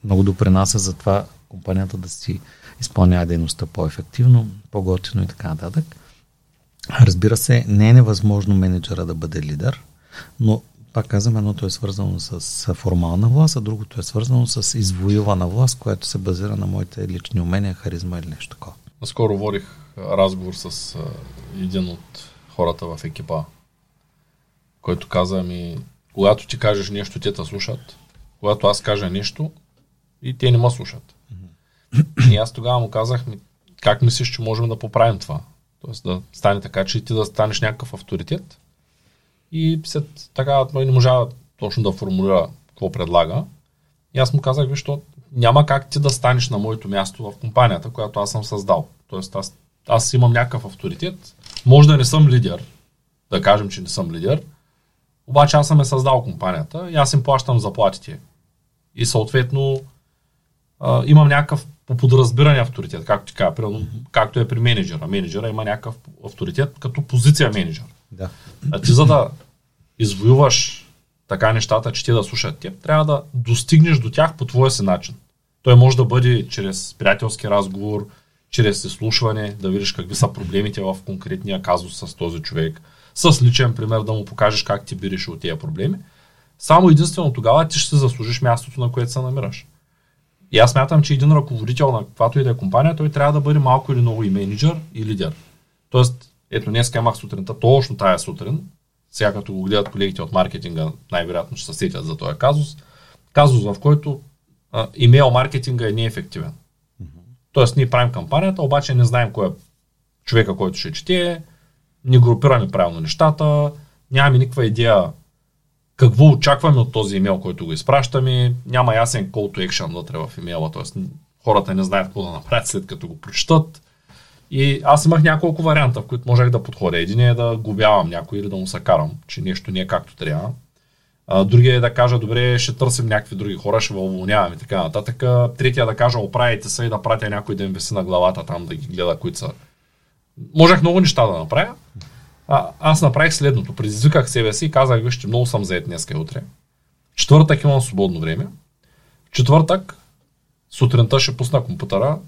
много допринася за това компанията да си изпълнява дейността по-ефективно, по-готино и така нататък. Разбира се, не е невъзможно менеджера да бъде лидер, но пак казвам, едното е свързано с формална власт, а другото е свързано с извоювана власт, която се базира на моите лични умения, харизма или нещо такова. Наскоро водих разговор с един от хората в екипа, който каза ми, когато ти кажеш нещо, те те слушат, когато аз кажа нещо, и те не ме слушат. И аз тогава му казах, как мислиш, че можем да поправим това? Тоест да стане така, че ти да станеш някакъв авторитет. И след така той не можа точно да формулира какво предлага. И аз му казах, виж, няма как ти да станеш на моето място в компанията, която аз съм създал. Тоест аз, аз имам някакъв авторитет. Може да не съм лидер, да кажем, че не съм лидер, обаче аз съм е създал компанията и аз им плащам заплатите. И съответно а, имам някакъв по подразбиране авторитет, както ти кажа, примерно, mm-hmm. както е при менеджера. Менеджера има някакъв авторитет като позиция менеджер. Да. А ти за да извоюваш така нещата, че те да слушат теб, трябва да достигнеш до тях по твоя си начин. Той може да бъде чрез приятелски разговор, чрез изслушване, да видиш какви са проблемите в конкретния казус с този човек, с личен пример да му покажеш как ти би решил тези проблеми. Само единствено тогава ти ще заслужиш мястото, на което се намираш. И аз мятам, че един ръководител на каквато и да е компания, той трябва да бъде малко или много и менеджер, и лидер. Тоест, ето днес имах сутринта, точно тая сутрин, сега като го гледат колегите от маркетинга, най-вероятно ще се сетят за този казус, казус в който а, имейл маркетинга е неефективен. Mm-hmm. Тоест, ние правим кампанията, обаче не знаем кой е човека, който ще чете, не групираме правилно нещата, нямаме никаква идея какво очакваме от този имейл, който го изпращаме, няма ясен call to action вътре в имейла, т.е. хората не знаят какво да направят след като го прочитат. И аз имах няколко варианта, в които можех да подходя. Един е да губявам някой или да му се карам, че нещо не е както трябва. А, другия е да кажа, добре, ще търсим някакви други хора, ще уволняваме и така нататък. Третия е да кажа, оправите се и да пратя някой да им виси на главата там да ги гледа, които са. Можех много неща да направя. А, аз направих следното. Предизвиках себе си и казах, вижте, много съм заед днес и утре. Четвъртък имам свободно време. Четвъртък сутринта ще пусна компютъра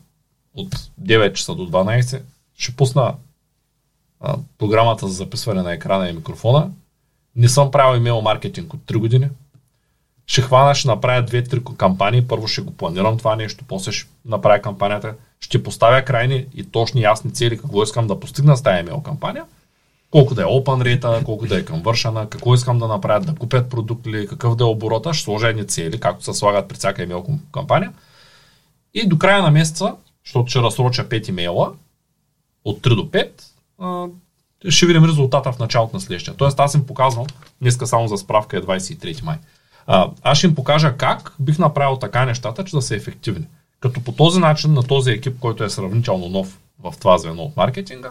от 9 часа до 12. Ще пусна а, програмата за записване на екрана и микрофона. Не съм правил имейл маркетинг от 3 години. Ще хвана, ще направя 2-3 кампании. Първо ще го планирам това нещо, после ще направя кампанията. Ще поставя крайни и точни ясни цели, какво искам да постигна с тази имейл кампания – колко да е open rate, колко да е conversion, какво искам да направят, да купят продукт или какъв да е оборота, ще сложа едни цели, както се слагат при всяка имейл кампания. И до края на месеца, защото ще разсроча 5 имейла, от 3 до 5, ще видим резултата в началото на следващия. Тоест аз им показвам, днеска само за справка е 23 май. аз ще им покажа как бих направил така нещата, че да са ефективни. Като по този начин на този екип, който е сравнително нов в това звено от маркетинга,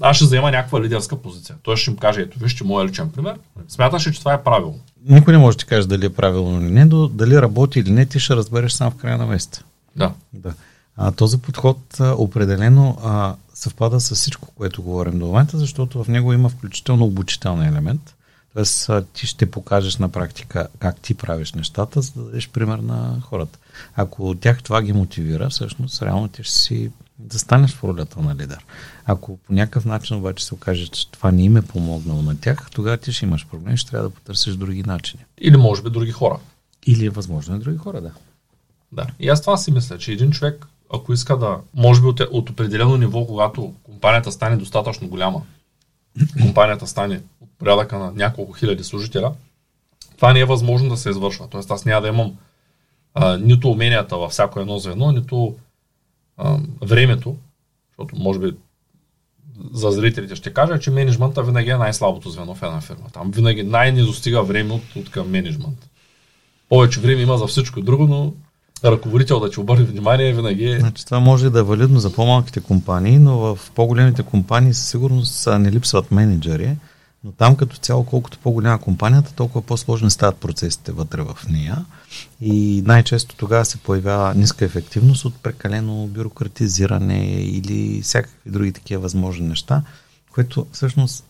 аз ще заема някаква лидерска позиция. Той ще им каже, ето вижте моят личен пример. Смяташ ли, че това е правилно? Никой не може да ти каже дали е правилно или не, но дали работи или не, ти ще разбереш сам в края на месеца. Да. да. А, този подход а, определено а, съвпада с всичко, което говорим до момента, защото в него има включително обучителен елемент. Тоест, а, ти ще покажеш на практика как ти правиш нещата, за да дадеш пример на хората. Ако тях това ги мотивира, всъщност реално ти ще си да станеш в ролята на лидер. Ако по някакъв начин обаче се окаже, че това не им е помогнало на тях, тогава ти ще имаш проблем, ще трябва да потърсиш други начини. Или може би други хора. Или е възможно и други хора, да. Да. И аз това си мисля, че един човек, ако иска да, може би от, от определено ниво, когато компанията стане достатъчно голяма, компанията стане от порядъка на няколко хиляди служителя, това не е възможно да се извършва. Тоест аз няма да имам а, нито уменията във всяко едно звено, нито а, времето, защото може би за зрителите ще кажа, че менеджмента винаги е най-слабото звено в една фирма. Там винаги най-не достига време от, от към менеджмент. Повече време има за всичко друго, но ръководител да ти обърне внимание винаги е... Значи, това може да е валидно за по-малките компании, но в по-големите компании със сигурност не липсват менеджери, но там като цяло, колкото по-голяма компанията, толкова по-сложни стават процесите вътре в нея. И най-често тогава се появява ниска ефективност от прекалено бюрократизиране или всякакви други такива възможни неща, което всъщност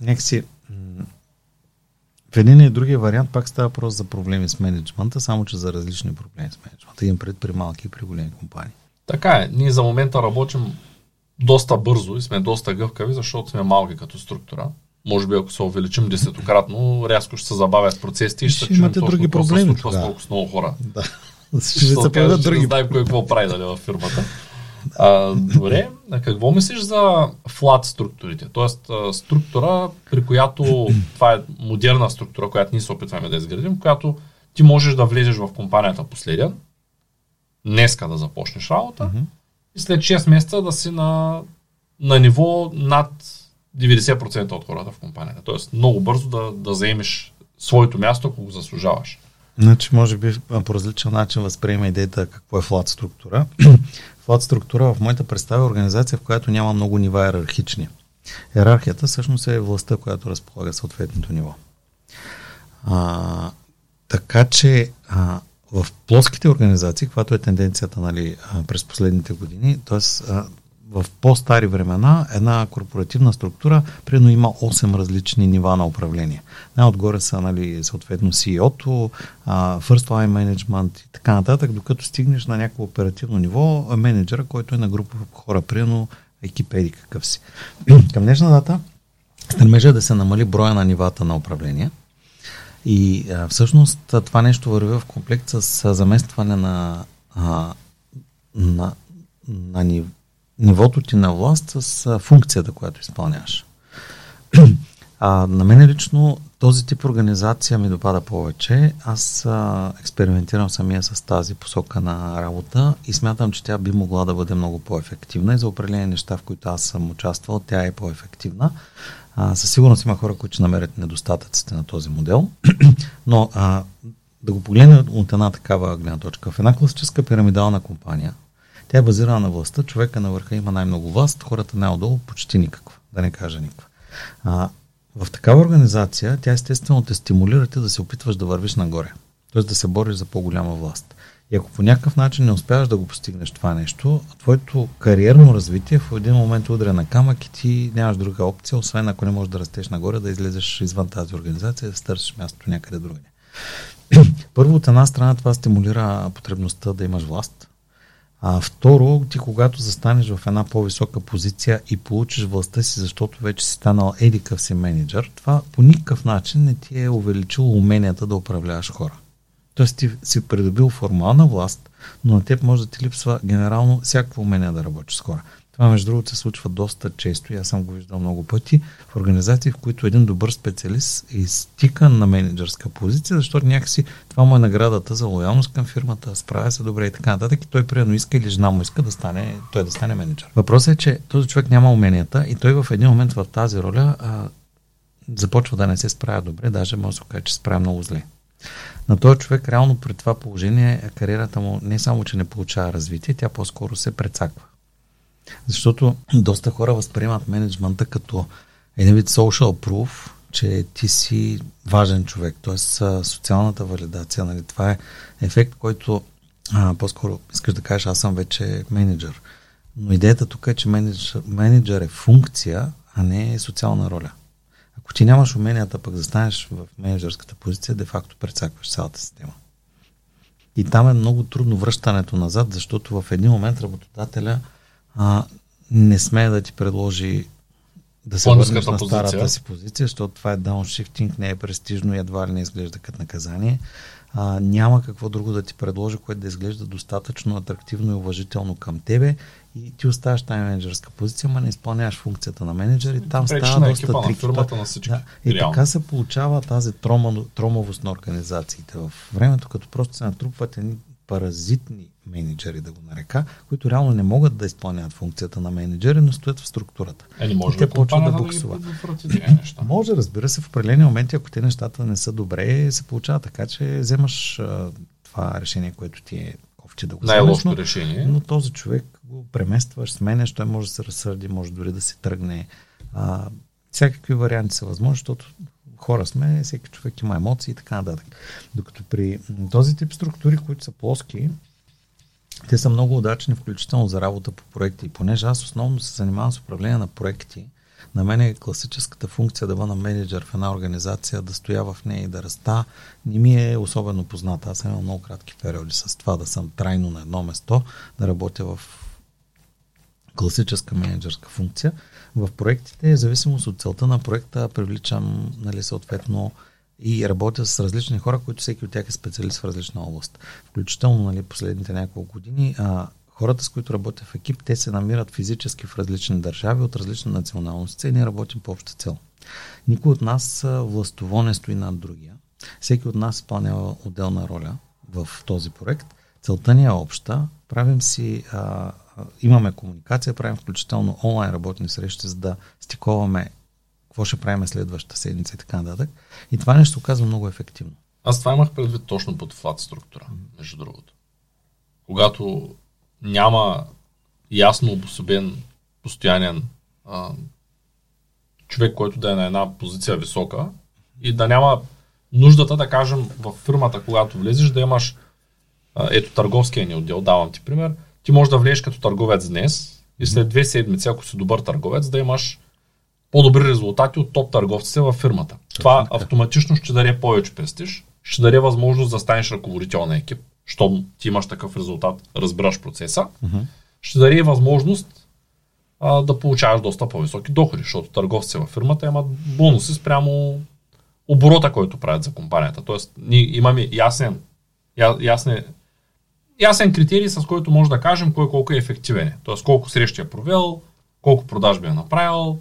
някакси в един и другия вариант пак става въпрос за проблеми с менеджмента, само че за различни проблеми с менеджмента. Имам пред при малки и при големи компании. Така е. Ние за момента работим доста бързо и сме доста гъвкави, защото сме малки като структура. Може би ако се увеличим десетократно, рязко ще се забавят процесите и ще, ще имате други проблеми. Се случва с много, хора. Да. Ще се появят други. Не знаем кой какво прави дали, в фирмата. А, добре, а какво мислиш за флат структурите? Тоест структура, при която това е модерна структура, която ние се опитваме да изградим, която ти можеш да влезеш в компанията последен, днеска да започнеш работа mm-hmm. и след 6 месеца да си на, на ниво над 90% от хората в компанията. Тоест много бързо да, да заемеш своето място, ако го заслужаваш. Значи, може би по различен начин възприема идеята какво е флат структура. флат структура в моята представа е организация, в която няма много нива иерархични. Иерархията всъщност е властта, която разполага съответното ниво. А, така че а, в плоските организации, каквато е тенденцията нали, през последните години, т.е. в по-стари времена една корпоративна структура примерно има 8 различни нива на управление. Най-отгоре са нали, съответно CEO-то, First Line Management и така нататък, докато стигнеш на някакво оперативно ниво, менеджера, който е на група хора, примерно екип еди какъв си. Към днешна дата стремежа е да се намали броя на нивата на управление – и а, всъщност това нещо върви в комплект с заместване на, а, на, на нив, нивото ти на власт с функцията, която изпълняваш. А, на мен лично този тип организация ми допада повече. Аз а, експериментирам самия с тази посока на работа и смятам, че тя би могла да бъде много по-ефективна и за определени неща, в които аз съм участвал, тя е по-ефективна. А, със сигурност има хора, които ще намерят недостатъците на този модел, но а, да го погледнем от една такава гледна точка. В една класическа пирамидална компания, тя е базирана на властта, човека на върха има най-много власт, хората най-отдолу почти никаква, да не кажа никаква. А, в такава организация тя естествено те стимулира ти да се опитваш да вървиш нагоре, т.е. да се бориш за по-голяма власт. И ако по някакъв начин не успяваш да го постигнеш това нещо, твоето кариерно развитие в един момент удря на камък и ти нямаш друга опция, освен ако не можеш да растеш нагоре, да излезеш извън тази организация, да търсиш мястото някъде другаде. Първо, от една страна това стимулира потребността да имаш власт. А второ, ти когато застанеш в една по-висока позиция и получиш властта си, защото вече си станал едикъв си менеджер, това по никакъв начин не ти е увеличило уменията да управляваш хора. Тоест ти си придобил формална власт, но на теб може да ти липсва генерално всякакво умение да работиш с хора. Това, между другото, се случва доста често и аз съм го виждал много пъти в организации, в които един добър специалист е изтикан на менеджерска позиция, защото някакси това му е наградата за лоялност към фирмата, справя се добре и така нататък и той приедно иска или жена му иска да стане, той да стане менеджер. Въпросът е, че този човек няма уменията и той в един момент в тази роля а, започва да не се справя добре, даже може да се каже, че се справя много зле на този човек реално при това положение кариерата му не само, че не получава развитие, тя по-скоро се прецаква. Защото доста хора възприемат менеджмента като един вид social proof, че ти си важен човек, т.е. социалната валидация. Нали? Това е ефект, който а, по-скоро искаш да кажеш, аз съм вече менеджер. Но идеята тук е, че менеджер, менеджер е функция, а не е социална роля. Ако ти нямаш уменията пък да станеш в менеджерската позиция, де-факто прецакваш цялата система. И там е много трудно връщането назад, защото в един момент работодателя а, не смее да ти предложи да се върнеш на старата позиция. си позиция, защото това е дауншифтинг, не е престижно и едва ли не изглежда като наказание. А, няма какво друго да ти предложи, което да изглежда достатъчно атрактивно и уважително към тебе и ти оставаш тази менеджерска позиция, ма не изпълняваш функцията на менеджер и там Пречи става доста трикита. На всички. Да. И Реално. така се получава тази трома, тромовост на организациите. В времето, като просто се натрупват едни паразитни менеджери, да го нарека, които реално не могат да изпълняват функцията на менеджери, но стоят в структурата. Е, не може и те почват да буксуват. Да може, разбира се, в определени моменти, ако те нещата не са добре, се получава така, че вземаш а, това решение, което ти е кофти да го Най-лошото решение. Но този човек го преместваш, сменяш, той може да се разсърди, може дори да се тръгне. А, всякакви варианти са възможни, защото хора сме, всеки човек има емоции и така нататък. Докато при този тип структури, които са плоски, те са много удачни, включително за работа по проекти. И понеже аз основно се занимавам с управление на проекти, на мен е класическата функция да бъда менеджер в една организация, да стоя в нея и да раста, не ми е особено позната. Аз съм имал много кратки периоди с това да съм трайно на едно место, да работя в класическа менеджерска функция. В проектите, в зависимост от целта на проекта, привличам нали, съответно и работя с различни хора, които всеки от тях е специалист в различна област. Включително нали, последните няколко години а, хората, с които работя в екип, те се намират физически в различни държави, от различни националности и ние работим по обща цел. Никой от нас властово не стои над другия. Всеки от нас изпълнява отделна роля в този проект. Целта ни е обща. Правим си, а, имаме комуникация, правим включително онлайн работни срещи, за да стиковаме какво ще правим следващата седмица и така нататък. И това нещо оказва много ефективно. Аз това имах предвид точно под флат структура, между другото. Когато няма ясно обособен, постоянен а, човек, който да е на една позиция висока и да няма нуждата, да кажем, в фирмата, когато влезеш, да имаш а, ето търговския ни отдел, давам ти пример, ти можеш да влезеш като търговец днес и след две седмици, ако си добър търговец, да имаш по-добри резултати от топ търговците във фирмата. Това автоматично ще даде повече престиж, ще даде възможност да станеш ръководител на екип, щом ти имаш такъв резултат, разбираш процеса, uh-huh. ще даде възможност а, да получаваш доста по-високи доходи, защото търговците във фирмата имат бонуси спрямо оборота, който правят за компанията. Тоест, ние имаме ясен, я, ясне, ясен критерий, с който може да кажем кой колко е ефективен. Тоест, колко срещи е провел, колко продажби е направил,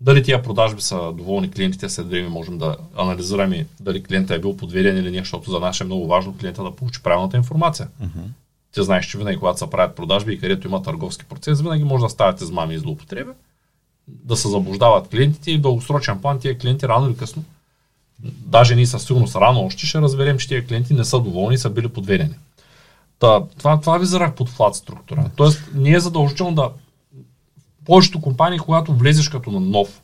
дали тия продажби са доволни клиентите, след време можем да анализираме дали клиента е бил подведен или не, защото за нас е много важно клиента да получи правилната информация. Uh-huh. Ти знаеш, че винаги, когато се правят продажби и където има търговски процес, винаги може да стават измами и злоупотреби, да се заблуждават клиентите и в дългосрочен план тия клиенти рано или късно, даже ние със сигурност рано още ще разберем, че тия клиенти не са доволни и са били подведени. Та, това, това визирах под флат структура. Тоест, не е задължително да повечето компании, когато влезеш като на нов,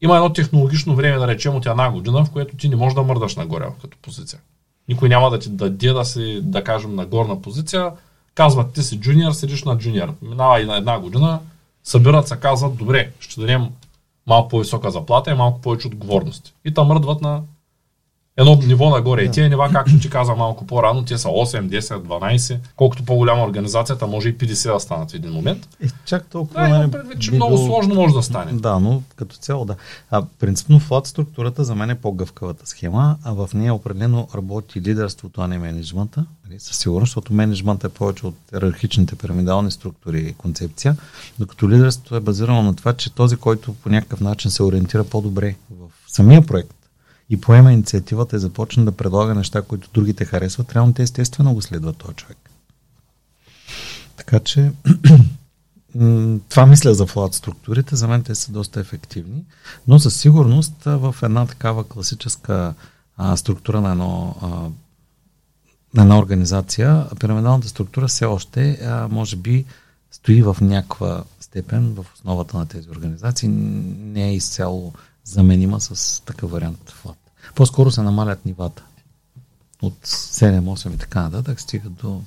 има едно технологично време, да речем от една година, в което ти не можеш да мърдаш нагоре като позиция. Никой няма да ти даде да си, да кажем, на горна позиция. Казват, ти си джуниор, седиш на джуниор. Минава и на една година, събират се, казват, добре, ще дадем малко по-висока заплата и малко повече отговорности. И там мърдват на едно ниво нагоре. И тия нива, както ти каза малко по-рано, те са 8, 10, 12. Колкото по-голяма организацията, може и 50 да станат в един момент. Е, чак толкова. Да, имам предвид, че много сложно може да стане. Да, но като цяло да. А, принципно флат структурата за мен е по-гъвкавата схема, а в нея определено работи лидерството, а не менеджмента. Нали, със сигурност, защото менеджмент е повече от иерархичните пирамидални структури и концепция, докато лидерството е базирано на това, че този, който по някакъв начин се ориентира по-добре в самия проект, и поема инициативата и започне да предлага неща, които другите харесват, реално те естествено го следват този човек. Така че това мисля за флат структурите. За мен те са доста ефективни, но със сигурност в една такава класическа а, структура на, едно, а, на една организация, пирамидалната структура все още а, може би стои в някаква степен в основата на тези организации. Не е изцяло заменима с такъв вариант флат. По-скоро се намалят нивата. От 7, 8 и така нататък стигат до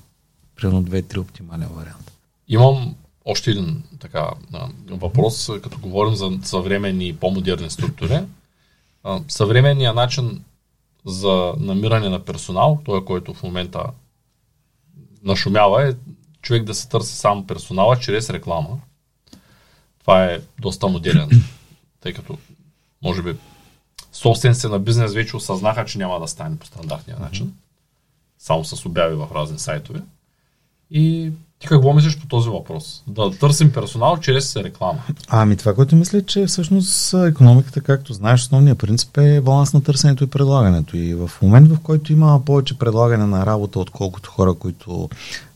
примерно 2-3 оптимален вариант. Имам още един така въпрос, като говорим за съвременни и по-модерни структури. Съвременният начин за намиране на персонал, той, който в момента нашумява, е човек да се търси сам персонала чрез реклама. Това е доста модерен, тъй като може би собствениците на бизнес вече осъзнаха, че няма да стане по стандартния начин. Само с обяви в разни сайтове. И ти какво мислиш по този въпрос? Да търсим персонал чрез реклама. Ами това, което мисля, че всъщност економиката, както знаеш, основният принцип е баланс на търсенето и предлагането. И в момент, в който има повече предлагане на работа, отколкото хора, които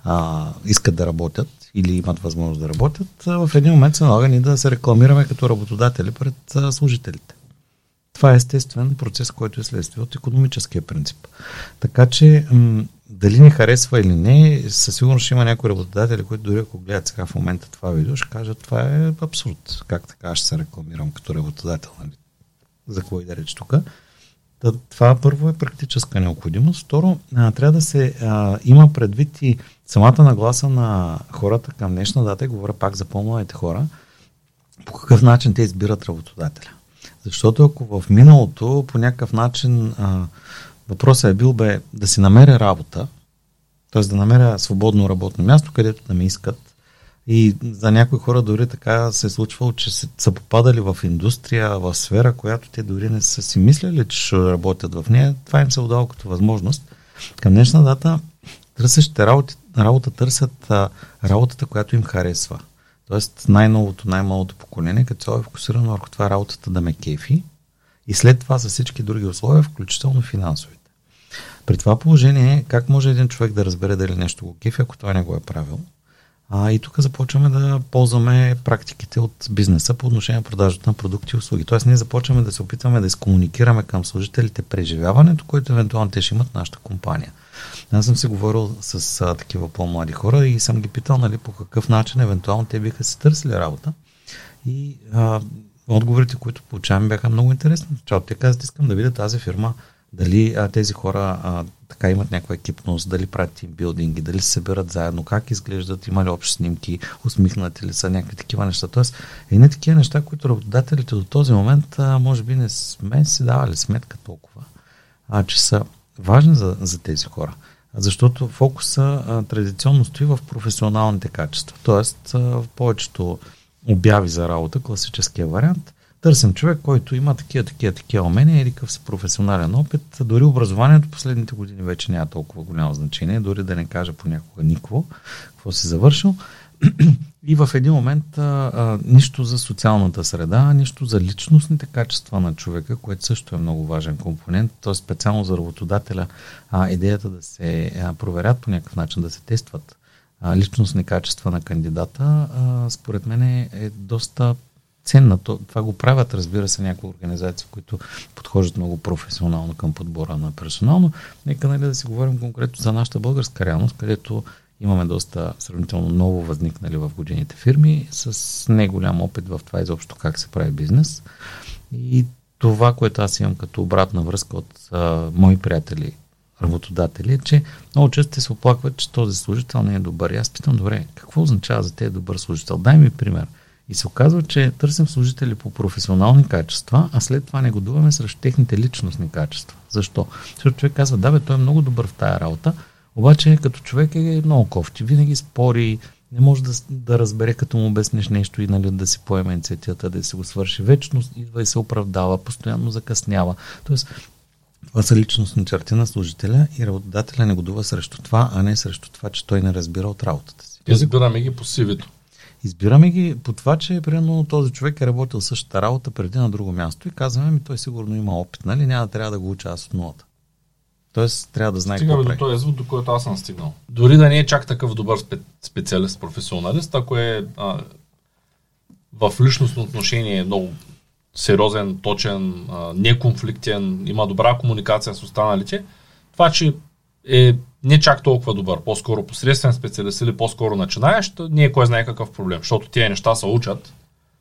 а, искат да работят или имат възможност да работят, в един момент се налага ни да се рекламираме като работодатели пред служителите. Това е естествен процес, който е следствие от економическия принцип. Така че, м- дали ни харесва или не, със сигурност ще има някои работодатели, които дори ако гледат сега в момента това видео, ще кажат, това е абсурд. Как така ще се рекламирам като работодател? Нали? За кой да реч тук? Това първо е практическа необходимост. Второ, трябва да се а, има предвид и самата нагласа на хората към днешна дата, говоря пак за по-младите хора, по какъв начин те избират работодателя. Защото ако в миналото по някакъв начин а, въпросът е бил бе да си намеря работа, т.е. да намеря свободно работно място, където да ме искат И за някои хора дори така се е случвало, че са, попадали в индустрия, в сфера, която те дори не са си мислили, че ще работят в нея. Това им се отдава като възможност. Към днешна дата търсещите работи, работа търсят а, работата, която им харесва. Тоест най-новото, най-малото поколение, като е фокусирано върху това работата да ме кефи и след това за всички други условия, включително финансовите. При това положение, как може един човек да разбере дали нещо го кефи, ако той не го е правил? А, и тук започваме да ползваме практиките от бизнеса по отношение на продажата на продукти и услуги. Тоест ние започваме да се опитваме да изкомуникираме към служителите преживяването, което евентуално те ще имат нашата компания. Аз съм си говорил с а, такива по-млади хора и съм ги питал нали, по какъв начин евентуално те биха си търсили работа. И а, отговорите, които получаваме, бяха много интересни. Те казват, искам да видя тази фирма дали а, тези хора а, така имат някаква екипност, дали правят тимбилдинги, дали се събират заедно, как изглеждат, има ли общи снимки, усмихнати ли са, някакви такива неща. Тоест, едни такива неща, които работодателите до този момент, а, може би не сме си давали сметка толкова, а, че са важни за, за тези хора. Защото фокуса а, традиционно стои в професионалните качества. Тоест, а, в повечето обяви за работа, класическия вариант, Търсим човек, който има такива, такива, такива умения или какъв си професионален опит. Дори образованието последните години вече няма толкова голямо значение, дори да не кажа понякога никого, какво си завършил. И в един момент а, а, нищо за социалната среда, нищо за личностните качества на човека, което също е много важен компонент. Т.е. специално за работодателя а, идеята да се а, проверят по някакъв начин, да се тестват а, личностни качества на кандидата, а, според мен е, е доста ценна. Това го правят, разбира се, някои организации, които подхождат много професионално към подбора на персонално. Нека нали, да си говорим конкретно за нашата българска реалност, където имаме доста сравнително ново възникнали в годините фирми с не голям опит в това изобщо как се прави бизнес. И това, което аз имам като обратна връзка от а, мои приятели, работодатели, е, че много често се оплакват, че този служител не е добър. И аз питам, добре, какво означава за те добър служител? Дай ми пример. И се оказва, че търсим служители по професионални качества, а след това негодуваме срещу техните личностни качества. Защо? Защото човек казва, да бе, той е много добър в тая работа, обаче като човек е много кофти, винаги спори, не може да, да разбере, като му обясниш нещо и нали, да си поеме инициативата, да си го свърши. Вечно идва и се оправдава, постоянно закъснява. Тоест, това са личностни черти на служителя и работодателя негодува срещу това, а не срещу това, че той не разбира от работата си. Избираме ги по сивито. Избираме ги по това, че примерно този човек е работил същата работа преди на друго място и казваме ми, той сигурно има опит, нали? Няма да трябва да го уча аз от нулата. Тоест, трябва да знае Стигаме до този звук, до който аз съм стигнал. Дори да не е чак такъв добър специалист, професионалист, ако е а, в личностно отношение много сериозен, точен, а, неконфликтен, има добра комуникация с останалите, това, че е не чак толкова добър, по-скоро посредствен специалист или по-скоро начинаещ, не е кой знае какъв проблем, защото тези неща се учат.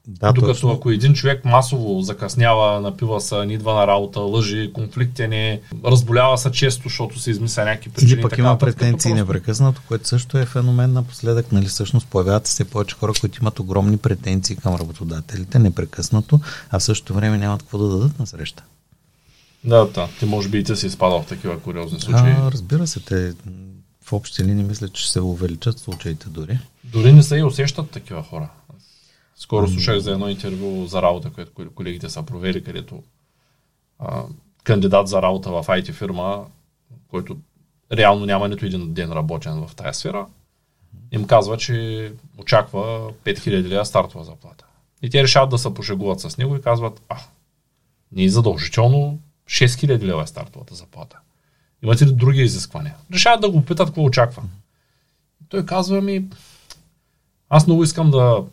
Да, Докато точно. ако един човек масово закъснява, напива се, не идва на работа, лъжи, конфликти не, разболява се често, защото се измисля някакви причини. Или пък има претенции просто... непрекъснато, което също е феномен напоследък. Нали, всъщност появяват се повече хора, които имат огромни претенции към работодателите непрекъснато, а в същото време нямат какво да дадат на среща. Да, да. Ти може би и ти си изпадал в такива куриозни случаи. А, разбира се, те в общи линии мисля, че се увеличат случаите дори. Дори не се и усещат такива хора. Скоро слушах за едно интервю за работа, което колегите са провели, където а, кандидат за работа в IT фирма, който реално няма нито един ден работен в тази сфера, им казва, че очаква 5000 лева стартова заплата. И те решават да се пошегуват с него и казват, а, ние задължително 6000 лева е стартовата заплата. Имате ли други изисквания? Решават да го питат какво очаква. Той казва ми, аз много искам да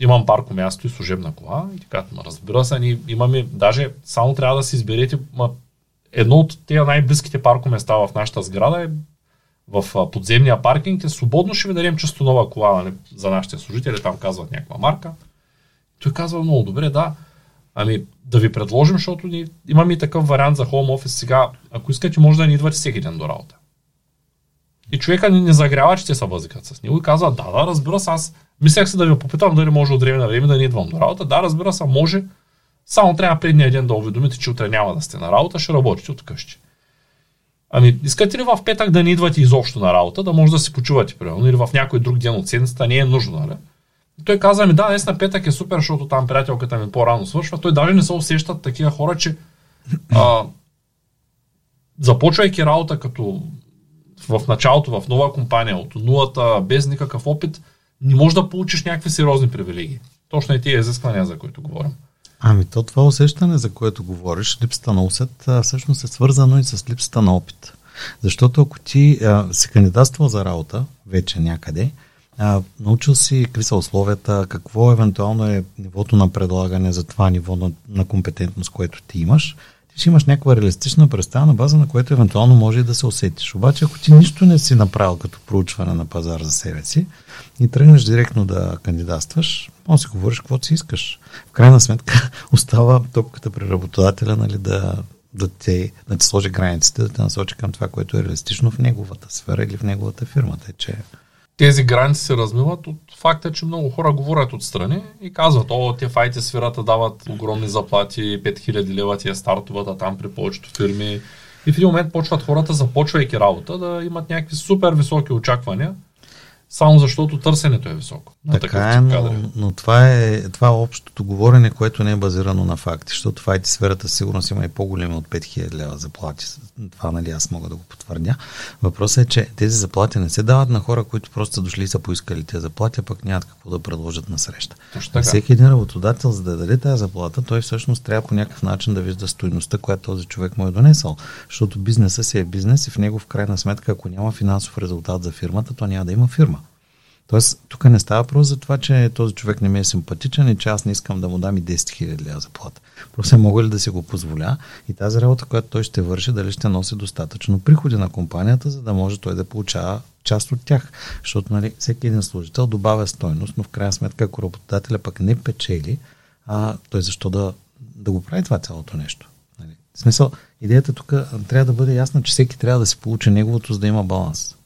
имам парко място и служебна кола. И така, разбира се, ние имаме, даже само трябва да си изберете ма, едно от тези най-близките парко места в нашата сграда е в подземния паркинг е свободно ще ви дадем чисто нова кола нали, за нашите служители, там казват някаква марка. Той казва много добре, да, Ами да ви предложим, защото ни, имаме и такъв вариант за хоум офис сега. Ако искате, може да ни идвате всеки ден до работа. И човека ни не загрява, че те са възикат с него и казва, да, да, разбира се, аз мислех се да ви попитам дали може от време на време да не идвам до работа. Да, разбира се, може. Само трябва предния ден да уведомите, че утре няма да сте на работа, ще работите от къщи. Ами, искате ли в петък да не идвате изобщо на работа, да може да си почувате, примерно, или в някой друг ден от седмицата, не е нужно, нали? той каза ми, да, днес на петък е супер, защото там приятелката ми по-рано свършва. Той даже не се усещат такива хора, че а, започвайки работа като в началото, в нова компания, от нулата, без никакъв опит, не можеш да получиш някакви сериозни привилегии. Точно и тия изисквания, за които говорим. Ами то това усещане, за което говориш, липсата на усет, всъщност е свързано и с липсата на опит. Защото ако ти а, си кандидатствал за работа вече някъде, а, научил си какви са условията, какво евентуално е нивото на предлагане за това ниво на, на компетентност, което ти имаш, ще имаш някаква реалистична представа на база, на което евентуално може да се усетиш. Обаче, ако ти нищо не си направил като проучване на пазар за себе си и тръгнеш директно да кандидатстваш, може си говориш каквото си искаш. В крайна сметка остава топката при работодателя нали, да, да, те, да ти сложи границите, да те насочи към това, което е реалистично в неговата сфера или в неговата фирма. Тъй, че тези граници се размиват от факта, че много хора говорят отстрани и казват, о, те IT сферата дават огромни заплати, 5000 лева ти е стартовата там при повечето фирми. И в един момент почват хората, започвайки работа, да имат някакви супер високи очаквания – само защото търсенето е високо. На така е, но, но това, е, това е общото говорене, което не е базирано на факти, защото в IT сферата сигурно си има и по-големи от 5000 лева заплати. Това нали аз мога да го потвърдя. Въпросът е, че тези заплати не се дават на хора, които просто са дошли и са поискали тези заплати, а пък нямат какво да предложат на среща. Всеки един работодател, за да даде тази заплата, той всъщност трябва по някакъв начин да вижда стоиността, която този човек му е донесъл. Защото бизнеса си е бизнес и в него в крайна сметка, ако няма финансов резултат за фирмата, то няма да има фирма. Тоест, тук не става въпрос за това, че този човек не ми е симпатичен и че аз не искам да му дам и 10 000 лева заплата. Просто мога ли да си го позволя и тази работа, която той ще върши, дали ще носи достатъчно приходи на компанията, за да може той да получава част от тях. Защото нали, всеки един служител добавя стойност, но в крайна сметка, ако работодателя пък не печели, а, той защо да, да го прави това цялото нещо? Нали? В смисъл, идеята тук трябва да бъде ясна, че всеки трябва да си получи неговото, за да има баланс.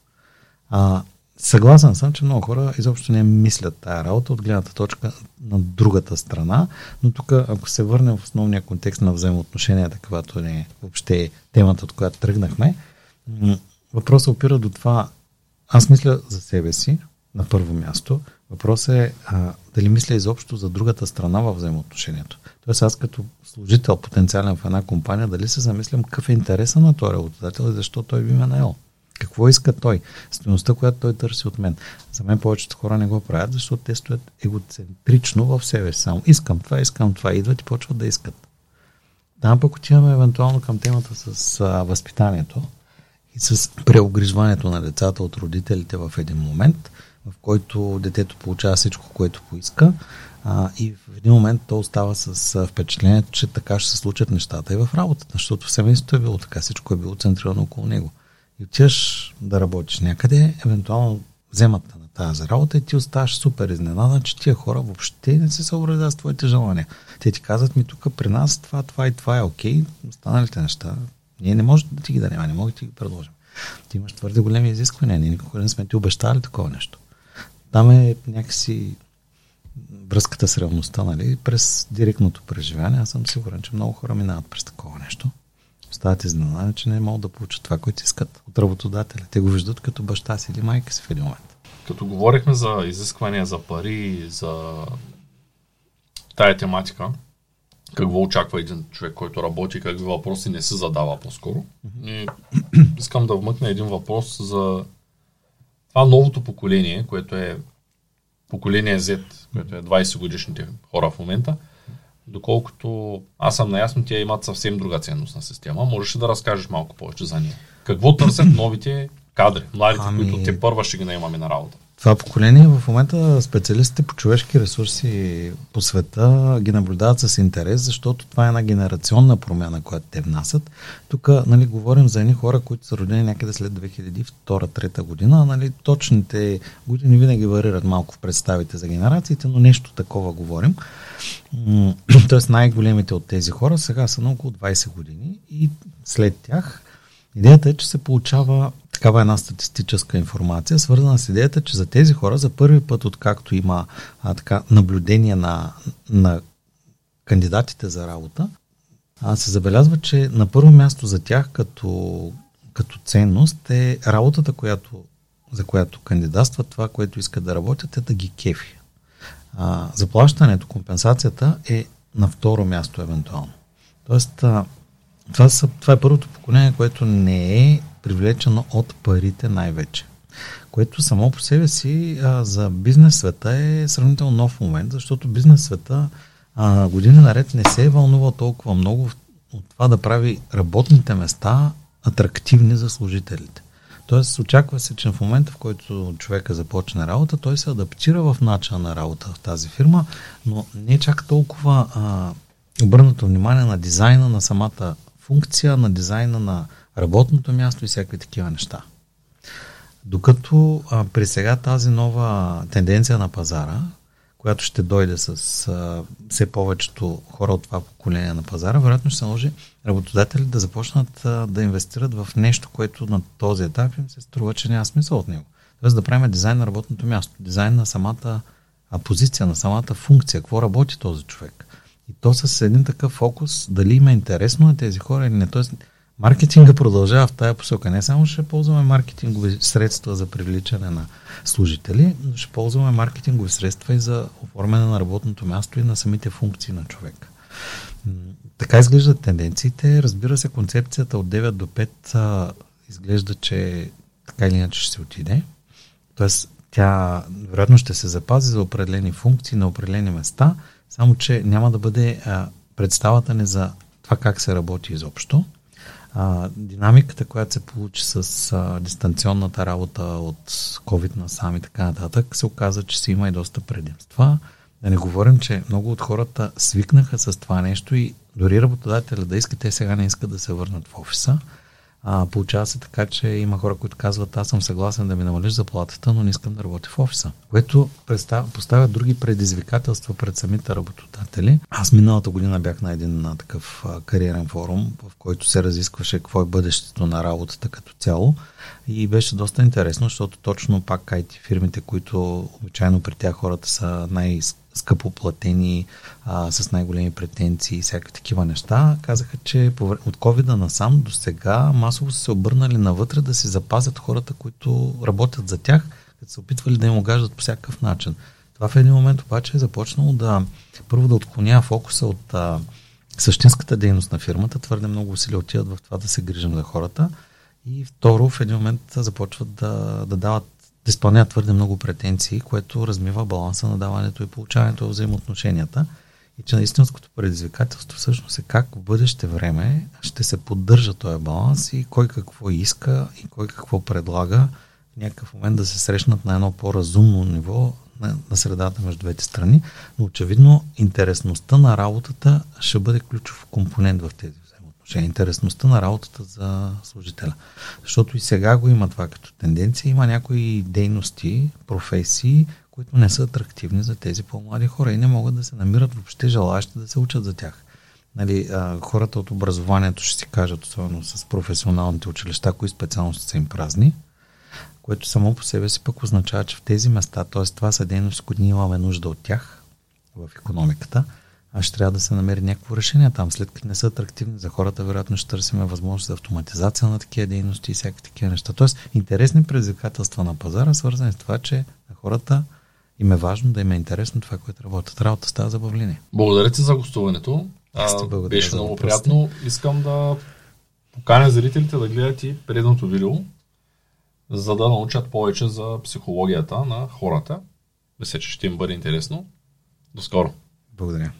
А, Съгласен съм, че много хора изобщо не мислят тая работа от гледната точка на другата страна, но тук, ако се върнем в основния контекст на взаимоотношенията, каквато не е въобще темата, от която тръгнахме, въпросът опира до това, аз мисля за себе си, на първо място. Въпросът е а, дали мисля изобщо за другата страна във взаимоотношението. Тоест аз като служител потенциален в една компания, дали се замислям какъв е интереса на този работодател и защо той би ме наел. Какво иска той? Стоеността, която той търси от мен. За мен повечето хора не го правят, защото те стоят егоцентрично в себе. Само искам това, искам това. Идват и почват да искат. Там пък отиваме евентуално към темата с а, възпитанието и с преогрижването на децата от родителите в един момент, в който детето получава всичко, което поиска. А, и в един момент то остава с а, впечатлението, че така ще се случат нещата и в работата, защото в семейството е било така, всичко е било центрирано около него и отиваш да работиш някъде, евентуално вземат на тази работа и ти оставаш супер изненада, че тия хора въобще не се съобразяват с твоите желания. Те ти казват ми тук при нас това, това и това е окей, останалите неща, ние не можем да ти ги дадем, не можем да ти ги предложим. Ти имаш твърде големи изисквания, ние никога не сме ти обещали такова нещо. Там е някакси връзката с реалността, нали, през директното преживяване. Аз съм сигурен, че много хора минават през такова нещо стават изненадани, че не могат да получат това, което искат от работодателя. Те го виждат като баща си или майка си в един момент. Като говорихме за изисквания за пари, за тая тематика, какво очаква един човек, който работи, какви въпроси не се задава по-скоро. И искам да вмъкна един въпрос за това новото поколение, което е поколение Z, което е 20 годишните хора в момента – доколкото аз съм наясно, тя имат съвсем друга ценностна система. Можеш ли да разкажеш малко повече за нея? Какво търсят новите кадри, младите, ами... които те първа ще ги наемаме на работа? Това поколение в момента специалистите по човешки ресурси по света ги наблюдават с интерес, защото това е една генерационна промяна, която те внасят. Тук нали, говорим за едни хора, които са родени някъде след 2002-2003 година. Нали, точните години винаги варират малко в представите за генерациите, но нещо такова говорим. Тоест най-големите от тези хора сега са на около 20 години и след тях идеята е, че се получава такава една статистическа информация, свързана с идеята, че за тези хора за първи път, откакто има а, така, наблюдение на, на кандидатите за работа, а, се забелязва, че на първо място за тях като, като ценност е работата, която, за която кандидатстват, това, което искат да работят, е да ги кефи. а, заплащането, компенсацията е на второ място евентуално. Тоест, това, са, това е първото поколение, което не е привлечено от парите най-вече. Което само по себе си а, за бизнес света е сравнително нов момент, защото бизнес света а, години наред не се е вълнува толкова много от това да прави работните места атрактивни за служителите. Тоест, очаква се, че в момента, в който човека започне работа, той се адаптира в начина на работа в тази фирма, но не чак толкова а, обърнато внимание на дизайна на самата функция, на дизайна на работното място и всякакви такива неща. Докато а, при сега тази нова тенденция на пазара, която ще дойде с а, все повечето хора от това поколение на пазара, вероятно ще се наложи работодатели да започнат а, да инвестират в нещо, което на този етап им се струва, че няма смисъл от него. Тоест да правим дизайн на работното място, дизайн на самата а, позиция, на самата функция, какво работи този човек. И то с един такъв фокус, дали има интересно на тези хора или не. Тоест, маркетинга продължава в тая посока. Не само ще ползваме маркетингови средства за привличане на служители, но ще ползваме маркетингови средства и за оформяне на работното място и на самите функции на човека. Така изглеждат тенденциите. Разбира се, концепцията от 9 до 5 а, изглежда, че така или иначе ще се отиде. Тоест, тя вероятно ще се запази за определени функции на определени места, само че няма да бъде а, представата ни за това как се работи изобщо. А, динамиката, която се получи с а, дистанционната работа от COVID насам и така нататък, се оказа, че си има и доста предимства. Да не говорим, че много от хората свикнаха с това нещо и дори работодателя да иска, те сега не искат да се върнат в офиса. А, получава се така, че има хора, които казват, аз съм съгласен да ми намалиш заплатата, но не искам да работя в офиса. Което поставя други предизвикателства пред самите работодатели. Аз миналата година бях на един на такъв а, кариерен форум, в който се разискваше какво е бъдещето на работата като цяло. И беше доста интересно, защото точно пак IT фирмите, които обичайно при тях хората са най- скъпо платени, а, с най-големи претенции и всякакви такива неща, казаха, че от COVID-а насам до сега масово са се обърнали навътре да си запазят хората, които работят за тях, като се опитвали да им огаждат по всякакъв начин. Това в един момент обаче е започнало да първо да отклонява фокуса от а, същинската дейност на фирмата, твърде много усилия отиват в това да се грижим за хората и второ в един момент започват да, да дават да изпълняват твърде много претенции, което размива баланса на даването и получаването в взаимоотношенията. И че истинското предизвикателство всъщност е как в бъдеще време ще се поддържа този баланс и кой какво иска и кой какво предлага в някакъв момент да се срещнат на едно по-разумно ниво на, на средата между двете страни. Но очевидно интересността на работата ще бъде ключов компонент в тези че е интересността на работата за служителя. Защото и сега го има това като тенденция. Има някои дейности, професии, които не са атрактивни за тези по-млади хора и не могат да се намират въобще желаящи да се учат за тях. Нали, хората от образованието ще си кажат, особено с професионалните училища, кои специалности са им празни, което само по себе си пък означава, че в тези места, т.е. това са дейности, които ние имаме нужда от тях в економиката, а ще трябва да се намери някакво решение там. След като не са атрактивни за хората, вероятно ще търсим възможност за автоматизация на такива дейности и всякакви такива неща. Тоест, интересни предизвикателства на пазара, свързани с това, че на хората им е важно да им е интересно това, което работят. Работа става забавление. Благодаря ти за гостуването. А, беше много приятно. Искам да поканя зрителите да гледат и предното видео, за да научат повече за психологията на хората. Мисля, че ще им бъде интересно. До скоро. Благодаря.